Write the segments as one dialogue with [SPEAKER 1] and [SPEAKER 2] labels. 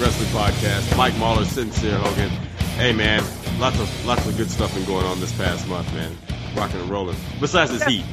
[SPEAKER 1] Aggressively podcast. Mike Mahler, Sincere Hogan. Hey, man, lots of lots of good stuff been going on this past month, man. Rocking and rolling. Besides this heat.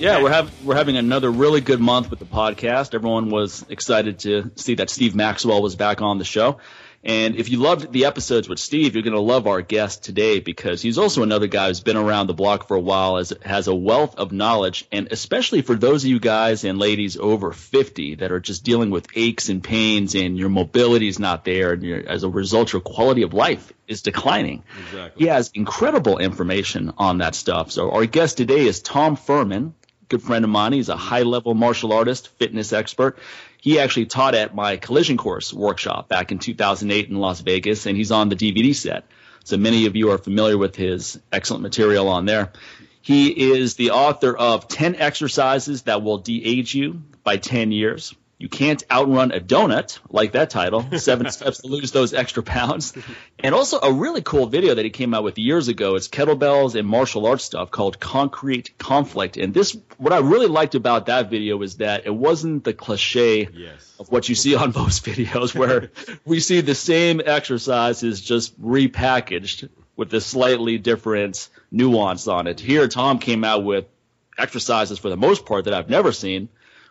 [SPEAKER 2] Yeah, we're having we're having another really good month with the podcast. Everyone was excited to see that Steve Maxwell was back on the show. And if you loved the episodes with Steve, you're going to love our guest today because he's also another guy who's been around the block for a while, as has a wealth of knowledge, and especially for those of you guys and ladies over 50 that are just dealing with aches and pains, and your mobility is not there, and as a result, your quality of life is declining.
[SPEAKER 1] Exactly.
[SPEAKER 2] He has incredible information on that stuff. So our guest today is Tom Furman good friend of mine. He's a high level martial artist, fitness expert. He actually taught at my collision course workshop back in 2008 in Las Vegas, and he's on the DVD set. So many of you are familiar with his excellent material on there. He is the author of 10 exercises that will de-age you by 10 years. You can't outrun a donut, like that title, Seven Steps to Lose Those Extra Pounds. And also a really cool video that he came out with years ago. It's kettlebells and martial arts stuff called Concrete Conflict. And this, what I really liked about that video is that it wasn't the cliche
[SPEAKER 1] Yes.
[SPEAKER 2] of what you see on most videos where we see the same exercises just repackaged with a slightly different nuance on it. Here, Tom came out with exercises for the most part that I've never seen,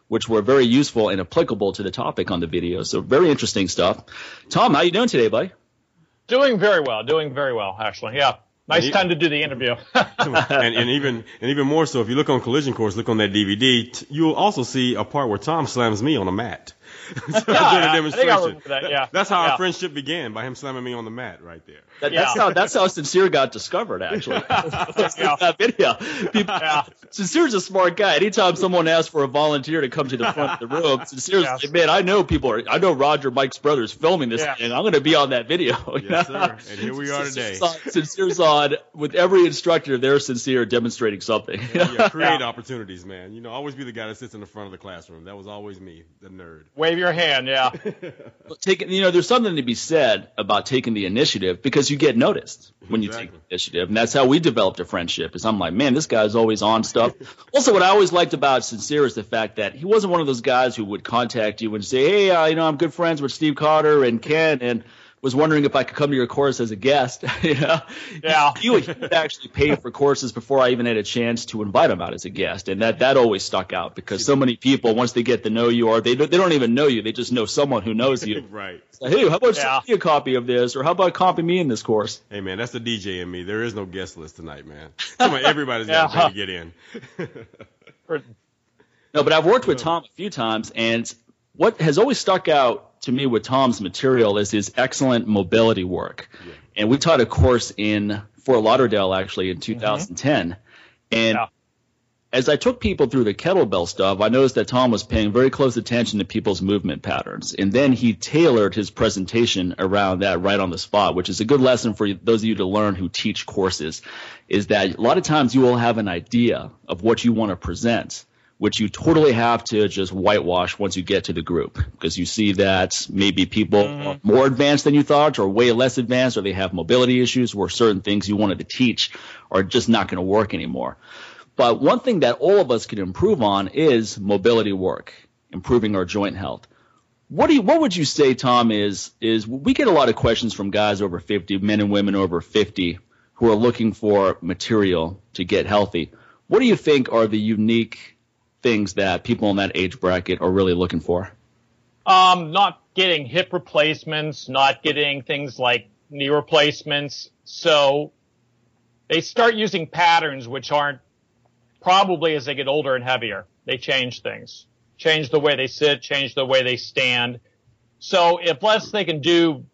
[SPEAKER 2] which were very useful and applicable to the topic on the video. So very interesting stuff. Tom, how you doing today, buddy?
[SPEAKER 3] Doing very well. Doing very well, actually. Yeah. Nice
[SPEAKER 1] you-
[SPEAKER 3] time to do the interview.
[SPEAKER 1] and, and even and even more so, if you look on Collision Course, look on that DVD, t- you'll also see a part where Tom slams me on a mat. so
[SPEAKER 3] Yeah,
[SPEAKER 1] during
[SPEAKER 3] I-
[SPEAKER 1] a
[SPEAKER 3] I
[SPEAKER 1] demonstration.
[SPEAKER 3] think I remember that, yeah.
[SPEAKER 1] That's how
[SPEAKER 3] Yeah.
[SPEAKER 1] our friendship began by him slamming me on the mat right there.
[SPEAKER 2] That,
[SPEAKER 3] Yeah.
[SPEAKER 2] That's how that's how Sincere got discovered, actually. that video. People,
[SPEAKER 3] Yeah.
[SPEAKER 2] Sincere's a smart guy. Anytime someone asks for a volunteer to come to the front of the room, Sincere's
[SPEAKER 3] Yes.
[SPEAKER 2] like, man, I know people are. I know Roger, Mike's brothers, filming this
[SPEAKER 3] Yeah.
[SPEAKER 2] thing. I'm going to be on that video.
[SPEAKER 1] Yes, sir. And here we are today.
[SPEAKER 2] Sincere's on, Sincere's on with every instructor. They're sincere, demonstrating something.
[SPEAKER 1] Yeah, create opportunities, man. You know, always be the guy that sits in the front of the classroom. That was always me, the nerd.
[SPEAKER 3] Wave your hand. Yeah.
[SPEAKER 2] taking you know there's something to be said about taking the initiative because you get noticed when you take
[SPEAKER 1] Exactly.
[SPEAKER 2] the initiative and that's how we developed a friendship is i'm like man this guy's always on stuff also what i always liked about sincere is the fact that he wasn't one of those guys who would contact you and say hey uh, you know i'm good friends with Steve Cotter and ken and was wondering if I could come to your course as a guest. you know,
[SPEAKER 3] Yeah.
[SPEAKER 2] he, would, he would actually pay for courses before I even had a chance to invite him out as a guest, and that that always stuck out because so many people once they get to know you, or they don't, they don't even know you, they just know someone who knows you.
[SPEAKER 1] right.
[SPEAKER 2] Say, hey, how about
[SPEAKER 3] Yeah.
[SPEAKER 2] send me a copy of this, or how about copy me in this course?
[SPEAKER 1] Hey, man, that's the DJ in me. There is no guest list tonight, man. Come on, everybody's got to
[SPEAKER 3] Yeah.
[SPEAKER 1] to get in.
[SPEAKER 2] No, but I've worked with Tom a few times, and what has always stuck out to me with Tom's material is his excellent mobility work. And we taught a course in Fort Lauderdale actually in mm-hmm. 2010, and
[SPEAKER 3] Yeah.
[SPEAKER 2] as I took people through the kettlebell stuff, I noticed that Tom was paying very close attention to people's movement patterns. And then he tailored his presentation around that right on the spot, which is a good lesson for those of you to learn who teach courses, is that a lot of times you will have an idea of what you want to present, which you totally have to just whitewash once you get to the group. Because you see that maybe people mm-hmm. are more advanced than you thought or way less advanced or they have mobility issues where certain things you wanted to teach are just not going to work anymore. But one thing that all of us can improve on is mobility work, improving our joint health. What do you, what would you say, Tom, is, is we get a lot of questions from guys over 50, men and women over 50 who are looking for material to get healthy. What do you think are the unique things that people in that age bracket are really looking for?
[SPEAKER 3] Um, not getting hip replacements, not getting things like knee replacements. So they start using patterns which aren't probably as they get older and heavier. They change things, change the way they sit, change the way they stand. So if less they can do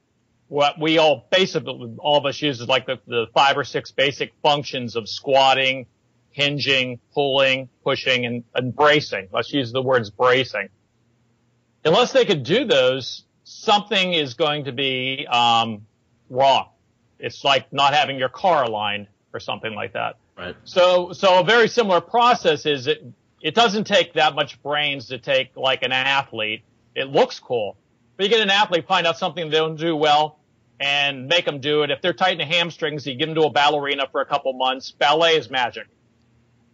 [SPEAKER 3] what we all basically all of us use is like the, the five or six basic functions of squatting, hinging, pulling, pushing, and, and bracing. Let's use the words bracing unless they could do those, something is going to be um, wrong. It's like not having your car aligned or something like that.
[SPEAKER 2] Right.
[SPEAKER 3] So, so a very similar process is it. It doesn't take that much brains to take like an athlete. It looks cool, but you get an athlete find out something they don't do well and make them do it. If they're tight in the hamstrings, you give them to a ballerina for a couple months. Ballet is magic,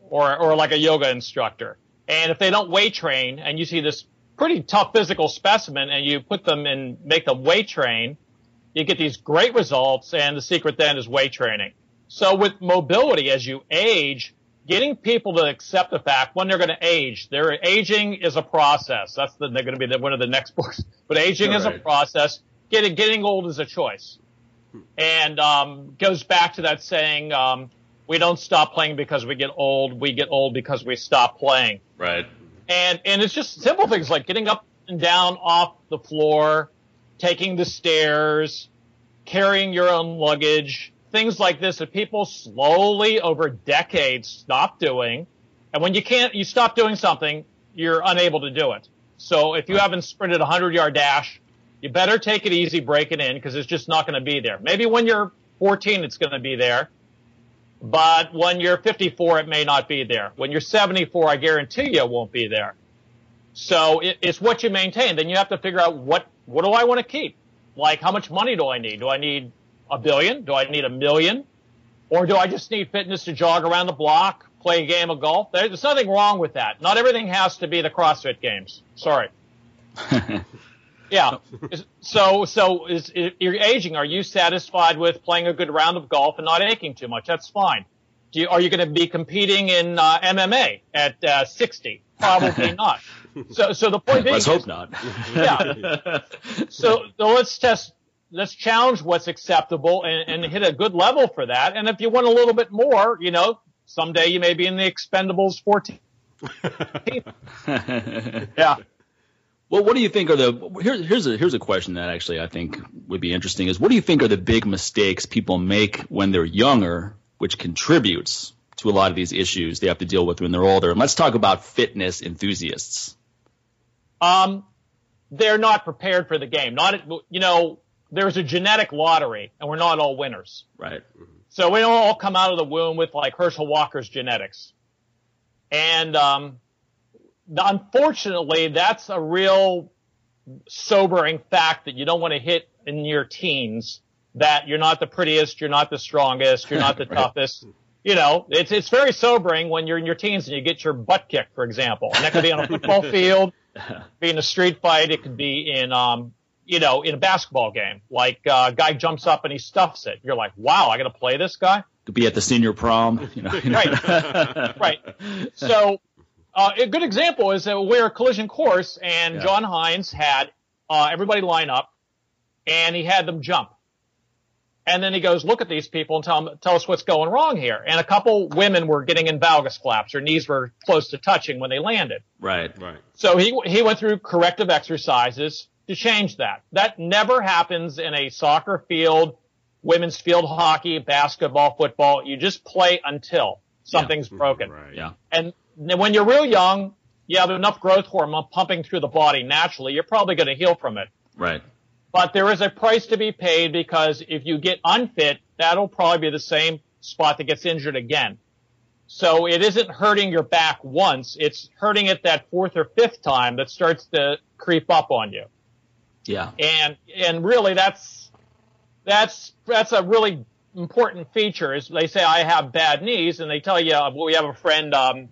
[SPEAKER 3] or or like a yoga instructor. And if they don't weight train, and you see this pretty tough physical specimen and you put them in, make them weight train, you get these great results. And the secret then is weight training. So with mobility, as you age, getting people to accept the fact when they're going to age, their aging is a process. That's the, they're going to be the, one of the next books. But aging is a process. Getting getting old is a choice, and um, goes back to that saying. Um, we don't stop playing because we get old. We get old because we stop playing.
[SPEAKER 2] Right.
[SPEAKER 3] And and it's just simple things like getting up and down off the floor, taking the stairs, carrying your own luggage, things like this that people slowly over decades stop doing. And when you can't, you stop doing something, you're unable to do it. So if you haven't sprinted a hundred yard dash, you better take it easy, break it in, because it's just not going to be there. Maybe when you're 14, it's going to be there. But when you're 54, it may not be there. When you're 74, I guarantee you it won't be there. So it, it's what you maintain. Then you have to figure out what, what do I want to keep? Like, how much money do I need? Do I need a billion? Do I need a million? Or do I just need fitness to jog around the block, play a game of golf? There's nothing wrong with that. Not everything has to be the CrossFit games. Sorry. yeah. So, so is, is, you're aging. Are you satisfied with playing a good round of golf and not aching too much? That's fine. You, are you going to be competing in uh, MMA at uh, 60? Probably not. So, so the point being,
[SPEAKER 2] let's hope not.
[SPEAKER 3] yeah. So, so let's test. Let's challenge what's acceptable and, and hit a good level for that. And if you want a little bit more, you know, someday you may be in the Expendables 14. yeah.
[SPEAKER 2] Well, what do you think are the here's here's a here's a question that actually I think would be interesting is what do you think are the big mistakes people make when they're younger, which contributes to a lot of these issues they have to deal with when they're older? And let's talk about fitness enthusiasts.
[SPEAKER 3] Um, they're not prepared for the game. Not you know, there's a genetic lottery, and we're not all winners.
[SPEAKER 2] Right.
[SPEAKER 3] So we don't all come out of the womb with like Herschel Walker's genetics, and um, unfortunately, that's a real sobering fact that you don't want to hit in your teens. That you're not the prettiest, you're not the strongest, you're not the right. toughest. You know, it's it's very sobering when you're in your teens and you get your butt kicked, for example. And that could be on a football field, be in a street fight, it could be in um, you know, in a basketball game. Like uh, a guy jumps up and he stuffs it. You're like, wow, I got to play this guy.
[SPEAKER 2] Could be at the senior prom. You know,
[SPEAKER 3] right, right. So uh, a good example is that we're a collision course, and yeah. John Hines had uh, everybody line up, and he had them jump. And then he goes, look at these people and tell, them, tell us what's going wrong here. And a couple women were getting in valgus collapse. Their knees were close to touching when they landed.
[SPEAKER 2] Right, right.
[SPEAKER 3] So he, he went through corrective exercises to change that. That never happens in a soccer field, women's field hockey, basketball, football. You just play until something's yeah. broken.
[SPEAKER 2] Right. Yeah.
[SPEAKER 3] And when you're real young, you have enough growth hormone pumping through the body naturally, you're probably going to heal from it.
[SPEAKER 2] Right.
[SPEAKER 3] But there is a price to be paid because if you get unfit, that'll probably be the same spot that gets injured again. So it isn't hurting your back once, it's hurting it that fourth or fifth time that starts to creep up on you.
[SPEAKER 2] Yeah.
[SPEAKER 3] And, and really that's, that's, that's a really important feature is they say I have bad knees and they tell you, well, we have a friend, um,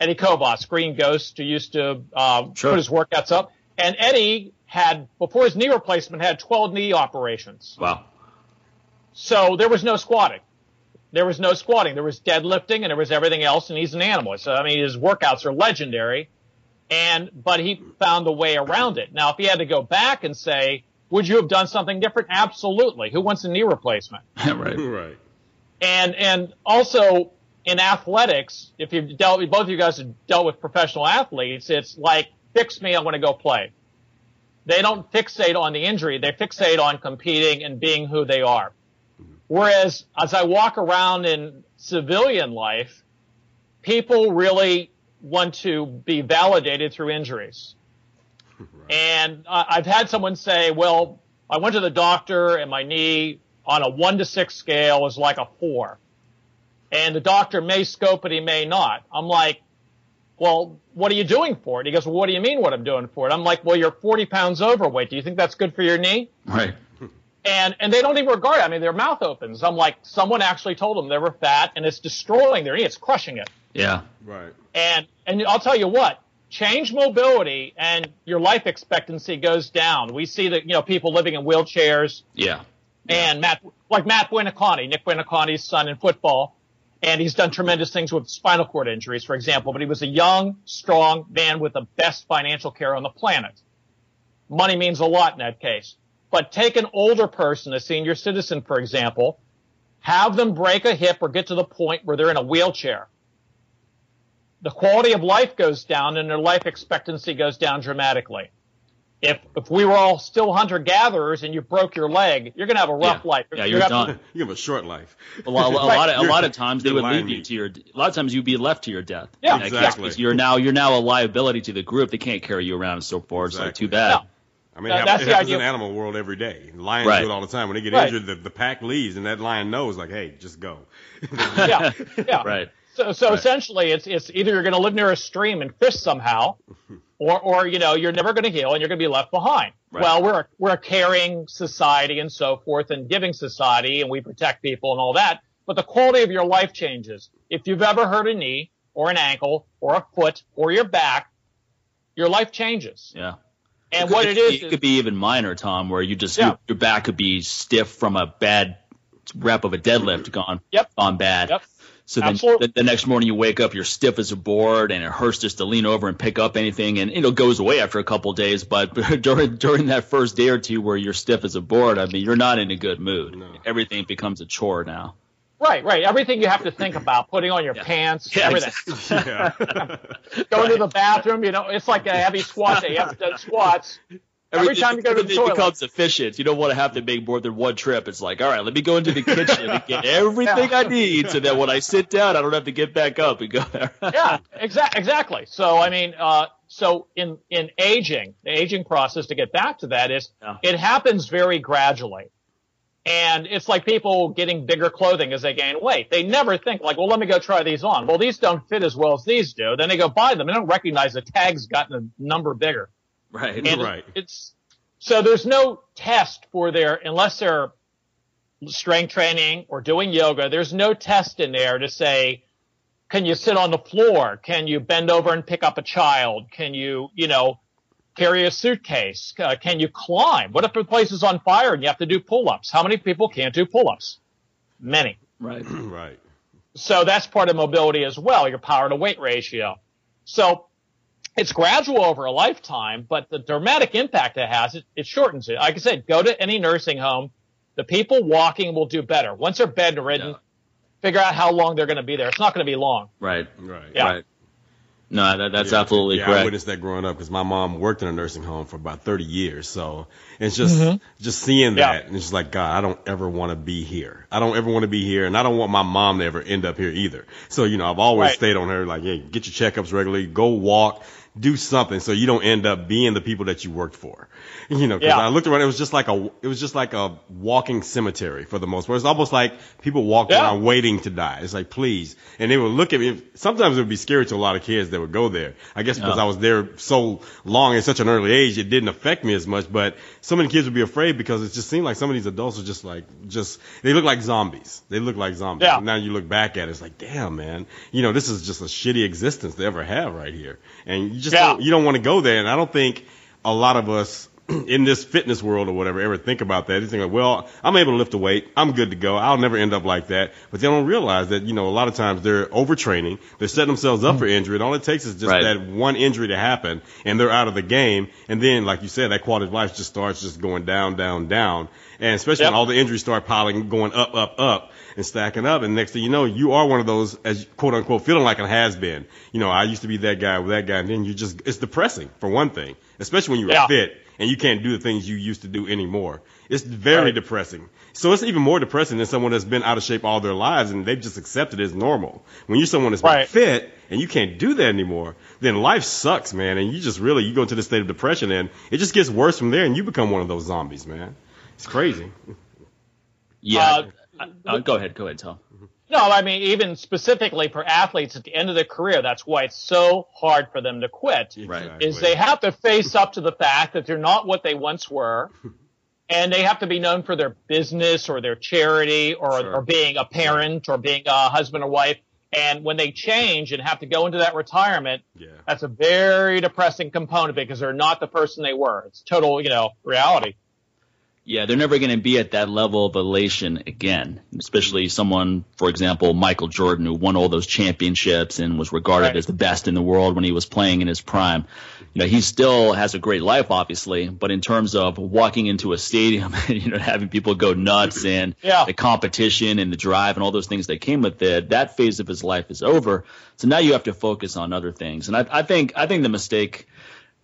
[SPEAKER 3] Eddie Kovas, Green Ghost, who used to uh, sure. put his workouts up. And Eddie had, before his knee replacement, had 12 knee operations.
[SPEAKER 2] Wow.
[SPEAKER 3] So there was no squatting. There was no squatting. There was deadlifting and there was everything else, and he's an animal. So, I mean, his workouts are legendary. And, but he found a way around it. Now, if he had to go back and say, would you have done something different? Absolutely. Who wants a knee replacement?
[SPEAKER 2] right.
[SPEAKER 1] Right.
[SPEAKER 3] And, and also, in athletics, if you've dealt, with both of you guys have dealt with professional athletes, it's like, fix me, I want to go play. They don't fixate on the injury, they fixate on competing and being who they are. Whereas as I walk around in civilian life, people really want to be validated through injuries. Right. And uh, I've had someone say, well, I went to the doctor and my knee on a one to six scale was like a four and the doctor may scope it, he may not. I'm like, well, what are you doing for it? He goes, well, what do you mean what I'm doing for it? I'm like, well, you're 40 pounds overweight. Do you think that's good for your knee?
[SPEAKER 2] Right.
[SPEAKER 3] And, and they don't even regard it. I mean, their mouth opens. I'm like, someone actually told them they were fat and it's destroying their knee. It's crushing it.
[SPEAKER 2] Yeah.
[SPEAKER 1] Right.
[SPEAKER 3] And, and I'll tell you what, change mobility and your life expectancy goes down. We see that, you know, people living in wheelchairs
[SPEAKER 2] Yeah.
[SPEAKER 3] and Matt, like Matt Buoniconti, Nick Buoniconti's son in football, and he's done tremendous things with spinal cord injuries, for example, but he was a young, strong man with the best financial care on the planet. Money means a lot in that case. But take an older person, a senior citizen, for example, have them break a hip or get to the point where they're in a wheelchair. The quality of life goes down and their life expectancy goes down dramatically. If, if we were all still hunter gatherers and you broke your leg, you're going to have a rough
[SPEAKER 2] Yeah.
[SPEAKER 3] life.
[SPEAKER 2] Yeah, you're
[SPEAKER 3] gonna have-
[SPEAKER 2] done.
[SPEAKER 1] You have a short life.
[SPEAKER 2] A lot, a lot, of, a lot of times they
[SPEAKER 1] You're
[SPEAKER 2] would
[SPEAKER 1] lying
[SPEAKER 2] leave you to your. A lot of times you'd be left to your death.
[SPEAKER 3] Yeah,
[SPEAKER 2] In that
[SPEAKER 1] exactly.
[SPEAKER 2] because You're now you're now a liability to the group. They can't carry you around and so forth. It's like too bad.
[SPEAKER 3] No.
[SPEAKER 1] I mean,
[SPEAKER 3] That-
[SPEAKER 1] it,
[SPEAKER 3] that's
[SPEAKER 1] happens,
[SPEAKER 3] the
[SPEAKER 1] it happens in animal world every day. Lions
[SPEAKER 2] Right.
[SPEAKER 1] do it all the time. When they get
[SPEAKER 3] Right.
[SPEAKER 1] injured, the, the pack leaves, and that lion knows, like, hey, just go.
[SPEAKER 3] yeah, yeah.
[SPEAKER 2] Right.
[SPEAKER 3] So, so
[SPEAKER 1] Right.
[SPEAKER 3] essentially, it's it's either you're going to live near a stream and fish somehow, or or you know you're never going to heal and you're going to be left behind.
[SPEAKER 2] Right.
[SPEAKER 3] Well, we're a, we're a caring society and so forth, and giving society, and we protect people and all that. But the quality of your life changes. If you've ever hurt a knee or an ankle or a foot or your back, your life changes.
[SPEAKER 2] Yeah.
[SPEAKER 3] And
[SPEAKER 2] could-
[SPEAKER 3] what it
[SPEAKER 2] could
[SPEAKER 3] is,
[SPEAKER 2] be- it could be even minor, Tom, where you just
[SPEAKER 3] Yeah.
[SPEAKER 2] your, your back could be stiff from a bad rep of a deadlift gone
[SPEAKER 3] Yep.
[SPEAKER 2] gone bad.
[SPEAKER 3] Yep.
[SPEAKER 2] So then the, the next morning you wake up, you're stiff as a board, and it hurts just to lean over and pick up anything, and you know, it goes away after a couple days. But during during that first day or two where you're stiff as a board, I mean, you're not in a good mood.
[SPEAKER 1] No.
[SPEAKER 2] Everything becomes a chore now.
[SPEAKER 3] right, right. Everything you have to think about, putting on your
[SPEAKER 2] Yeah.
[SPEAKER 3] pants,
[SPEAKER 2] Yeah,
[SPEAKER 3] everything.
[SPEAKER 2] exactly.
[SPEAKER 1] yeah.
[SPEAKER 3] Going to the bathroom, you know, it's like a heavy squat day. You have to do squats. Every
[SPEAKER 2] Everything-
[SPEAKER 3] time you go to the toilet.
[SPEAKER 2] becomes efficient. You don't want to have to make more than one trip. It's like, all right, let me go into the kitchen and get everything I need, so that when I sit down, I don't have to get back up and go there.
[SPEAKER 3] yeah, exactly, exactly. So I mean, uh, so in in aging, the aging process to get back to that is
[SPEAKER 2] Yeah.
[SPEAKER 3] it happens very gradually, and it's like people getting bigger clothing as they gain weight. They never think like, well, let me go try these on. Well, these don't fit as well as these do. Then they go buy them. They don't recognize the tag's gotten a number bigger.
[SPEAKER 2] Right.
[SPEAKER 3] And
[SPEAKER 1] Right.
[SPEAKER 3] It's so there's no test for their unless they're strength training or doing yoga. There's no test in there to say, can you sit on the floor? Can you bend over and pick up a child? Can you, you know, carry a suitcase? Uh, can you climb? What if the place is on fire and you have to do pull-ups? How many people can't do pull-ups? Many.
[SPEAKER 2] Right.
[SPEAKER 1] right.
[SPEAKER 3] So that's part of mobility as well, your power to weight ratio. So it's gradual over a lifetime, but the dramatic impact it has, it, it shortens it. Like I said, go to any nursing home. The people walking will do better. Once they're bedridden,
[SPEAKER 2] Yeah.
[SPEAKER 3] figure out how long they're going to be there. It's not going to be long.
[SPEAKER 2] Right.
[SPEAKER 1] Right.
[SPEAKER 3] Yeah.
[SPEAKER 2] Right. No, that, that's
[SPEAKER 1] Yeah.
[SPEAKER 2] absolutely
[SPEAKER 1] yeah, I witnessed that growing up because my mom worked in a nursing home for about 30 years. So it's just
[SPEAKER 3] Mhm.
[SPEAKER 1] just seeing
[SPEAKER 3] Yeah.
[SPEAKER 1] that and it's just like God, I don't ever want to be here. I don't ever want to be here, and I don't want my mom to ever end up here either. So you know, I've always
[SPEAKER 3] Right.
[SPEAKER 1] stayed on her like, hey, get your checkups regularly, go walk. Do something so you don't end up being the people that you worked for, you know. Because
[SPEAKER 3] Yeah.
[SPEAKER 1] I looked around, it was just like a, it was just like a walking cemetery for the most part. It's almost like people walk
[SPEAKER 3] Yeah.
[SPEAKER 1] around waiting to die. It's like, please. And they would look at me. Sometimes it would be scary to a lot of kids that would go there. I guess because
[SPEAKER 2] Yeah.
[SPEAKER 1] I was there so long at such an early age, it didn't affect me as much. But so many kids would be afraid because it just seemed like some of these adults are just like, just, they look like zombies. They look like zombies.
[SPEAKER 3] Yeah.
[SPEAKER 1] And now you look back at it, it's like, damn, man. You know, this is just a shitty existence to ever have right here. And you just don't, you don't want to go there. And I don't think a lot of us in this fitness world or whatever ever think about that. They think like, well, I'm able to lift a weight. I'm good to go. I'll never end up like that. But they don't realize that, you know, a lot of times they're overtraining. They're setting themselves up hmm. for injury. And all it takes is just
[SPEAKER 2] Right.
[SPEAKER 1] that one injury to happen and they're out of the game. And then, like you said, that quality of life just starts just going down, down, down. And especially
[SPEAKER 3] Yep.
[SPEAKER 1] when all the injuries start piling, going up, up, up and stacking up. And next thing you know, you are one of those, as quote unquote, feeling like it has been. You know, I used to be that guy with that guy. And then you just, it's depressing for one thing, especially when you're
[SPEAKER 3] Yeah.
[SPEAKER 1] fit and you can't do the things you used to do anymore. It's very
[SPEAKER 3] Right.
[SPEAKER 1] depressing. So it's even more depressing than someone that's been out of shape all their lives and they've just accepted it as normal. When you're someone that's been
[SPEAKER 3] Right.
[SPEAKER 1] fit and you can't do that anymore, then life sucks, man. And you just really, you go into the state of depression and it just gets worse from there and you become one of those zombies, man. It's crazy.
[SPEAKER 2] yeah.
[SPEAKER 3] Uh,
[SPEAKER 2] Uh, go ahead. Go ahead, Tom.
[SPEAKER 3] No, I mean, even specifically for athletes at the end of their career, that's why it's so hard for them to quit.
[SPEAKER 2] Right.
[SPEAKER 3] is they have to face up to the fact that they're not what they once were, and they have to be known for their business or their charity or,
[SPEAKER 2] Sure.
[SPEAKER 3] or being a parent or being a husband or wife. And when they change and have to go into that retirement,
[SPEAKER 1] Yeah.
[SPEAKER 3] that's a very depressing component because they're not the person they were. It's total, you know, reality.
[SPEAKER 2] Yeah, they're never going to be at that level of elation again. Especially someone, for example, Michael Jordan, who won all those championships and was regarded
[SPEAKER 3] Right.
[SPEAKER 2] as the best in the world when he was playing in his prime. You know, he still has a great life, obviously, but in terms of walking into a stadium and you know having people go nuts and
[SPEAKER 3] Yeah.
[SPEAKER 2] the competition and the drive and all those things that came with it, that phase of his life is over. So now you have to focus on other things. And I, I think I think the mistake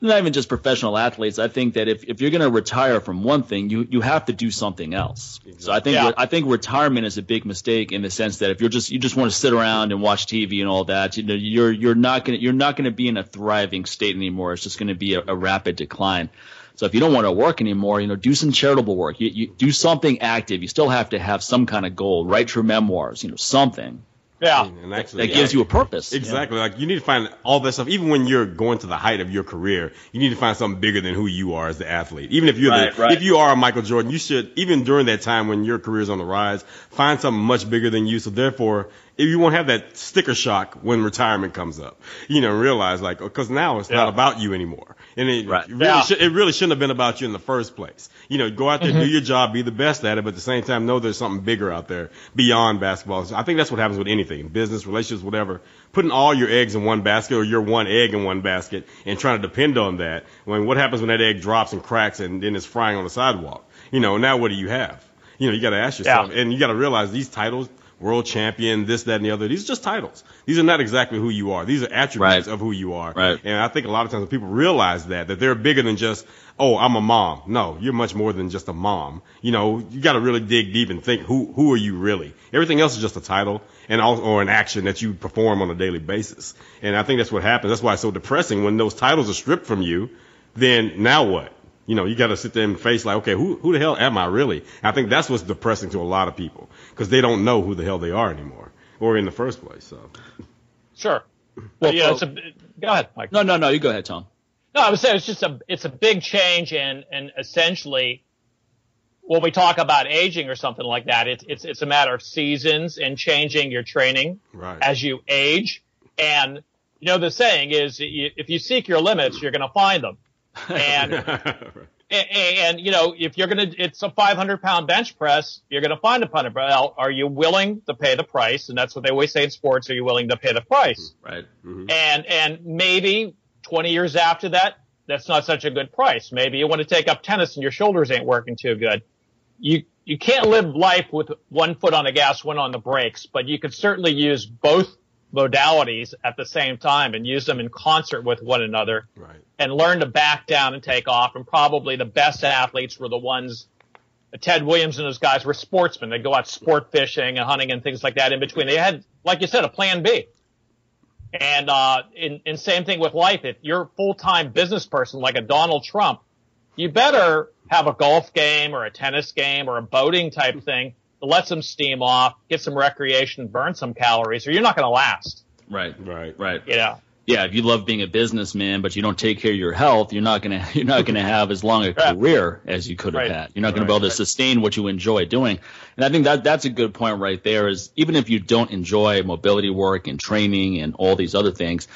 [SPEAKER 2] not even just professional athletes. I think that if, if you're going to retire from one thing, you, you have to do something else. So I think
[SPEAKER 3] Yeah.
[SPEAKER 2] I think retirement is a big mistake in the sense that if you're just you just want to sit around and watch TV and all that, you know, you're you're not going to you're not going to be in a thriving state anymore. It's just going to be a, a rapid decline. So if you don't want to work anymore, you know, do some charitable work. You, you do something active. You still have to have some kind of goal. Write your memoirs. You know, something
[SPEAKER 3] Yeah.
[SPEAKER 1] And actually,
[SPEAKER 2] that gives you a purpose.
[SPEAKER 1] Exactly. Like you need to find all that stuff. Even when you're going to the height of your career, you need to find something bigger than who you are as the athlete. Even if you're
[SPEAKER 2] Right,
[SPEAKER 1] the,
[SPEAKER 2] right.
[SPEAKER 1] if you are a Michael Jordan, you should even during that time when your career is on the rise, find something much bigger than you. So therefore, if you won't have that sticker shock when retirement comes up, you know, realize like because now it's not about you anymore, and it
[SPEAKER 2] Right.
[SPEAKER 1] really
[SPEAKER 3] Yeah.
[SPEAKER 1] should, it really shouldn't have been about you in the first place. You know, go out there,
[SPEAKER 3] Mm-hmm.
[SPEAKER 1] do your job, be the best at it, but at the same time, know there's something bigger out there beyond basketball. So I think that's what happens with anything, business, relationships, whatever. Putting all your eggs in one basket or your one egg in one basket and trying to depend on that. When what happens when that egg drops and cracks and then it's frying on the sidewalk? You know, now what do you have? You know, you got to ask yourself,
[SPEAKER 3] Yeah.
[SPEAKER 1] and you got to realize these titles. World champion, this, that, and the other. These are just titles. These are not exactly who you are. These are attributes
[SPEAKER 2] Right.
[SPEAKER 1] of who you are.
[SPEAKER 2] Right.
[SPEAKER 1] And I think a lot of times when people realize that, that they're bigger than just, oh, I'm a mom. No, you're much more than just a mom. You know, you got to really dig deep and think, who, who are you really? Everything else is just a title and also, or an action that you perform on a daily basis. And I think that's what happens. That's why it's so depressing when those titles are stripped from you. Then now what? You know, you got to sit there and face like, okay, who, who the hell am I really? I think that's what's depressing to a lot of people because they don't know who the hell they are anymore or in the first place. So.
[SPEAKER 3] Sure.
[SPEAKER 2] Well,
[SPEAKER 3] yeah,
[SPEAKER 2] well-
[SPEAKER 3] it's a, go ahead, Mike.
[SPEAKER 2] No, no, no. You go ahead, Tom.
[SPEAKER 3] No, I was saying it's just a it's a big change and and essentially when we talk about aging or something like that, it's it's it's a matter of seasons and changing your training
[SPEAKER 1] Right.
[SPEAKER 3] as you age. And you know the saying is if you seek your limits, you're going to find them. And and, and you know if you're going to it's a 500 pound bench press, you're going to find a punter. Well, are you willing to pay the price? And that's what they always say in sports: Are you willing to pay the price? Mm-hmm.
[SPEAKER 2] Right. Mm-hmm.
[SPEAKER 3] and and maybe 20 years after that that's not such a good price maybe you want to take up tennis and your shoulders ain't working too good you you can't live life with one foot on the gas one on the brakes but you could certainly use both modalities at the same time and use them in concert with one another
[SPEAKER 1] right.
[SPEAKER 3] and learn to back down and take off and probably the best athletes were the ones Ted Williams and those guys were sportsmen. They go out sport fishing and hunting and things like that in between. They had, like you said, a plan B. And, uh, in, and same thing with life. If you're a full-time business person like a Donald Trump, you better have a golf game or a tennis game or a boating type thing let some steam off, get some recreation, burn some calories, or you're not going to last.
[SPEAKER 2] Right.
[SPEAKER 1] Right.
[SPEAKER 2] Right.
[SPEAKER 3] You know?
[SPEAKER 2] yeah, if you love being a businessman, but you don't take care of your health, you're not gonna you're not gonna have as long a career as you could have
[SPEAKER 3] Right.
[SPEAKER 2] had. You're not gonna
[SPEAKER 1] Right.
[SPEAKER 2] be able to sustain what you enjoy doing. And I think that that's a good point right there. Is even if you don't enjoy mobility work and training and all these other things,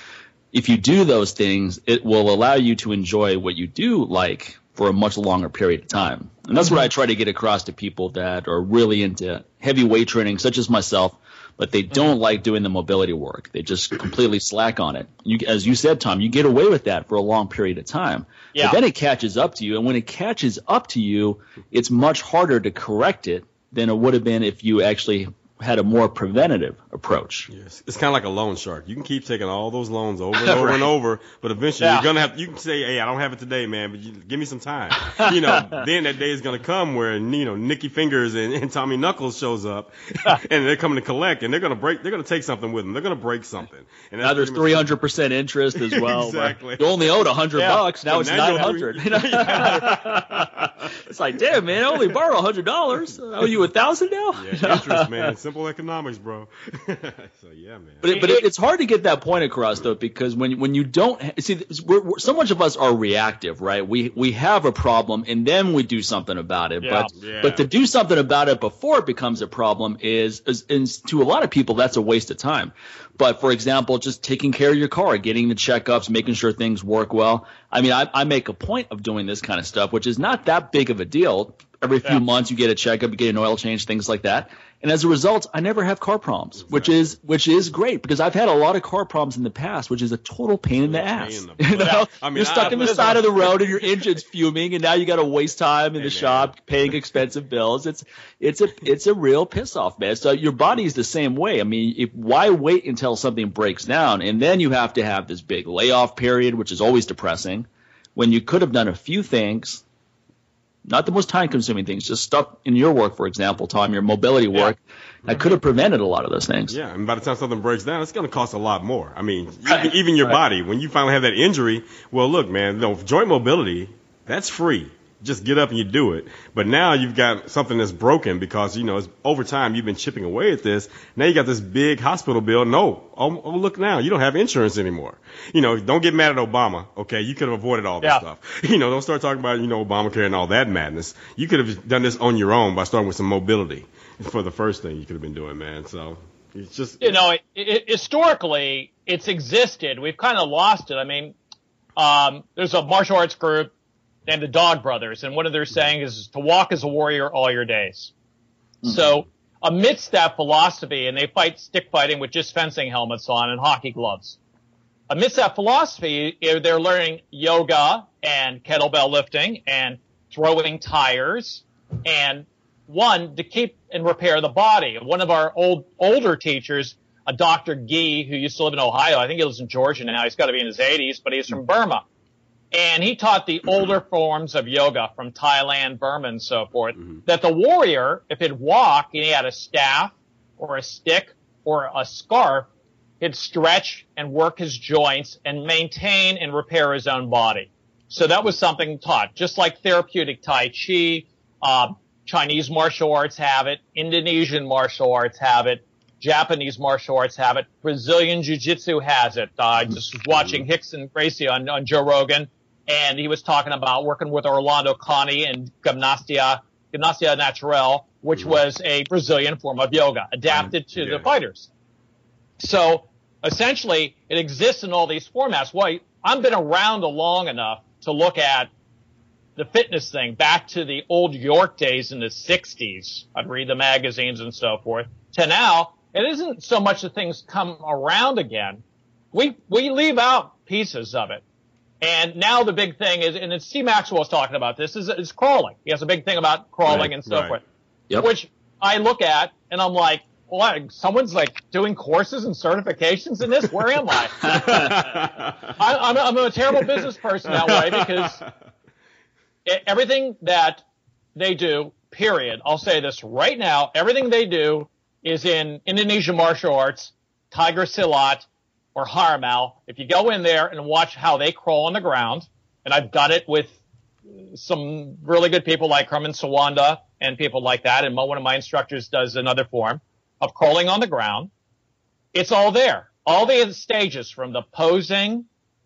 [SPEAKER 2] if you do those things, it will allow you to enjoy what you do like for a much longer period of time. And that's what I mm-hmm. try to get across to people that are really into heavy weight training, such as myself, but they don't mm-hmm. like doing the mobility work. They just completely slack on it. You, as you said, Tom, you get away with that for a long period of time.
[SPEAKER 3] Yeah.
[SPEAKER 2] But then it catches up to you. And when it catches up to you, it's much harder to correct it than it would have been if you actually had a more preventative approach.
[SPEAKER 1] Yes, it's kind of like a loan shark. You can keep taking all those loans over and over
[SPEAKER 2] Right.
[SPEAKER 1] and over, but eventually
[SPEAKER 3] Yeah.
[SPEAKER 1] you're gonna have. You can say, "Hey, I don't have it today, man, but you, give me some time." You know, then that day is gonna come where you know Nicky Fingers and, and Tommy Knuckles shows up, and they're coming to collect, and they're gonna break. They're gonna take something with them. They're gonna break something. And
[SPEAKER 2] Now there's 300% interest as well.
[SPEAKER 1] Exactly.
[SPEAKER 2] You only owed 100
[SPEAKER 3] Yeah.
[SPEAKER 2] bucks. Now
[SPEAKER 1] But
[SPEAKER 2] it's
[SPEAKER 1] now
[SPEAKER 2] 900.
[SPEAKER 1] three-
[SPEAKER 2] You know? it's like, damn, man, I only borrowed $100. I owe you a thousand now?
[SPEAKER 1] Yeah, interest, man. It's simple economics, bro. so yeah, man.
[SPEAKER 2] But it, but it, it's hard to get that point across though, because when when you don't see, we're, we're, so much of us are reactive, right? We we have a problem and then we do something about it.
[SPEAKER 3] Yeah.
[SPEAKER 2] But
[SPEAKER 1] Yeah.
[SPEAKER 2] but to do something about it before it becomes a problem is, is, is to a lot of people that's a waste of time. But for example, just taking care of your car, getting the checkups, making sure things work well. I mean, I, I make a point of doing this kind of stuff, which is not that big of a deal. Every few
[SPEAKER 3] Yeah.
[SPEAKER 2] months you get a checkup, you get an oil change, things like that. And as a result, I never have car problems, which is which is great because I've had a lot of car problems in the past, which is a total pain in the ass.
[SPEAKER 1] in the
[SPEAKER 2] you know,
[SPEAKER 1] I mean,
[SPEAKER 2] you're stuck
[SPEAKER 1] I-
[SPEAKER 2] in the side of the road and your engine's fuming, and now you got to waste time in the shop paying expensive bills. It's it's a it's a real piss off, man. So your body's the same way. I mean, if, why wait until something breaks down and then you have to have this big layoff period, which is always depressing, when you could have done a few things. Not the most time consuming things, just stuff in your work, for example, Tom, your mobility work, yeah. that mm-hmm. could have prevented a lot of those things.
[SPEAKER 1] Yeah, and by the time something breaks down, it's going to cost a lot more. I mean,
[SPEAKER 2] Right.
[SPEAKER 1] even, even your
[SPEAKER 2] Right.
[SPEAKER 1] body, when you finally have that injury, well, look, man, no, joint mobility, that's free. Just get up and you do it. But now you've got something that's broken because, you know, it's, over time you've been chipping away at this. Now you got this big hospital bill. No. Oh, oh, look now. You don't have insurance anymore. You know, don't get mad at Obama. Okay. You could have avoided all this
[SPEAKER 3] Yeah.
[SPEAKER 1] stuff. You know, don't start talking about, you know, Obamacare and all that madness. You could have done this on your own by starting with some mobility for the first thing you could have been doing, man. So it's just,
[SPEAKER 3] you know, it, it, historically, it's existed. We've kind of lost it. I mean, um, there's a martial arts group named the Dog Brothers, and one of their sayings is to walk as a warrior all your days. Mm-hmm. So, amidst that philosophy, and they fight stick fighting with just fencing helmets on and hockey gloves. Amidst that philosophy, they're learning yoga and kettlebell lifting and throwing tires and one to keep and repair the body. One of our old older teachers, a Dr. Gee, who used to live in Ohio, I think he lives in Georgia now. He's got to be in his 80s, but he's from mm-hmm. Burma, and he taught the older forms of yoga from Thailand, Burma, and so forth. That the warrior, if he'd walk and he had a staff or a stick or a scarf, he'd stretch and work his joints and maintain and repair his own body. So that was something taught, just like therapeutic Tai Chi, uh, Chinese martial arts have it, Indonesian martial arts have it, Japanese martial arts have it, Brazilian Jiu-Jitsu has it. Uh, I just was watching and Gracie on, on Joe Rogan, and he was talking about working with Orlando Cani and Gymnasia, Gymnasia Natural, which mm-hmm. was a Brazilian form of yoga adapted to
[SPEAKER 1] Yeah.
[SPEAKER 3] the fighters. So essentially, it exists in all these formats. Well, I've been around long enough to look at the fitness thing back to the old York days in the 60s. I'd read the magazines and so forth. To now, it isn't so much that things come around again. We, we leave out pieces of it. And now the big thing is, and it's Steve Maxwell was talking about this, is, is crawling. He has a big thing about crawling
[SPEAKER 1] Right,
[SPEAKER 3] and so
[SPEAKER 1] right.
[SPEAKER 3] forth.
[SPEAKER 2] Yep.
[SPEAKER 3] Which I look at and I'm like, what? Someone's like doing courses and certifications in this? Where am I? I I'm, a, I'm a terrible business person that way because everything that they do, period. I'll say this right now. Everything they do is in Indonesian martial arts, Tiger Silat, or Harimau. If you go in there and watch how they crawl on the ground, and I've done it with some really good people like Herman Suwanda and people like that, and one of my instructors does another form of crawling on the ground. It's all there. All the stages from the posing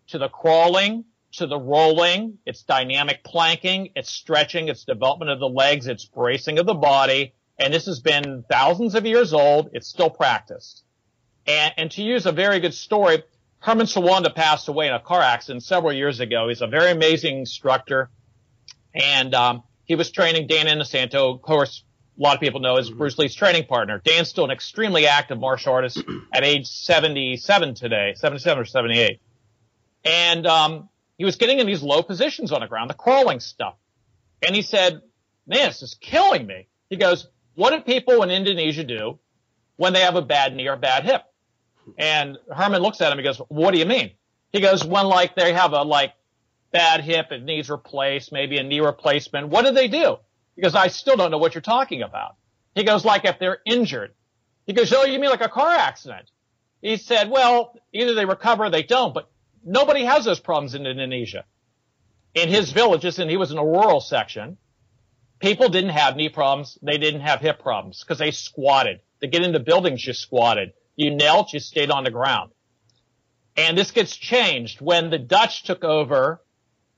[SPEAKER 3] to the crawling to the rolling. It's dynamic planking. It's stretching. It's development of the legs. It's bracing of the body. And this has been thousands of years old. It's still practiced. And, and to use a very good story, Herman Suwanda passed away in a car accident several years ago. He's a very amazing instructor. And, um, he was training Dan Inosanto. Of course, a lot of people know as Bruce Lee's training partner. Dan's still an extremely active martial artist at age 77 today, 77 or 78. And, um, he was getting in these low positions on the ground, the crawling stuff. And he said, man, this is killing me. He goes, what do people in Indonesia do when they have a bad knee or bad hip? And Herman looks at him and goes, what do you mean? He goes, when like they have a like bad hip and needs replaced, maybe a knee replacement, what do they do? Because I still don't know what you're talking about. He goes, like if they're injured. He goes, oh, you mean like a car accident? He said, well, either they recover or they don't, but nobody has those problems in Indonesia. In his villages, and he was in a rural section, people didn't have knee problems. They didn't have hip problems because they squatted. To get into buildings, you squatted. You knelt, you stayed on the ground. And this gets changed when the Dutch took over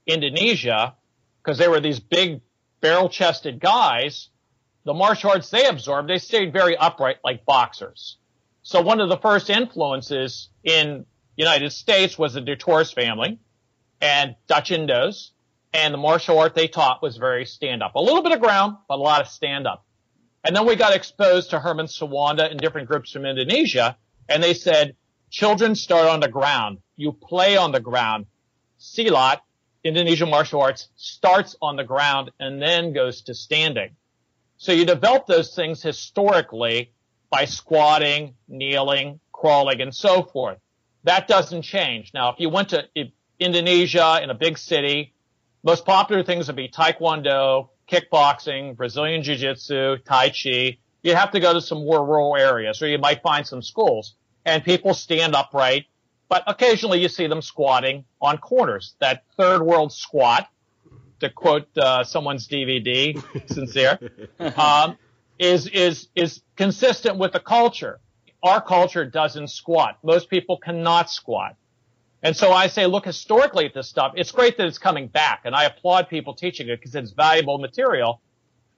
[SPEAKER 3] Indonesia, because they were these big barrel chested guys. The martial arts they absorbed, they stayed very upright like boxers. So one of the first influences in United States was the de Thouars family and Dutch Indos. And the martial art they taught was very stand up. A little bit of ground, but a lot of stand up. And then we got exposed to Herman Suwanda and different groups from Indonesia. And they said, children start on the ground. You play on the ground. Silat, Indonesian martial arts, starts on the ground and then goes to standing. So you develop those things historically by squatting, kneeling, crawling, and so forth. That doesn't change. Now, if you went to Indonesia in a big city, most popular things would be Taekwondo, kickboxing, Brazilian Jiu-Jitsu, Tai Chi. You have to go to some more rural areas or you might find some schools and people stand upright, but occasionally you see them squatting on corners. That third world squat, to quote uh, someone's DVD, sincere, um, is is is consistent with the culture. Our culture doesn't squat. Most people cannot squat. And so I say, look historically at this stuff. It's great that it's coming back, and I applaud people teaching it because it's valuable material.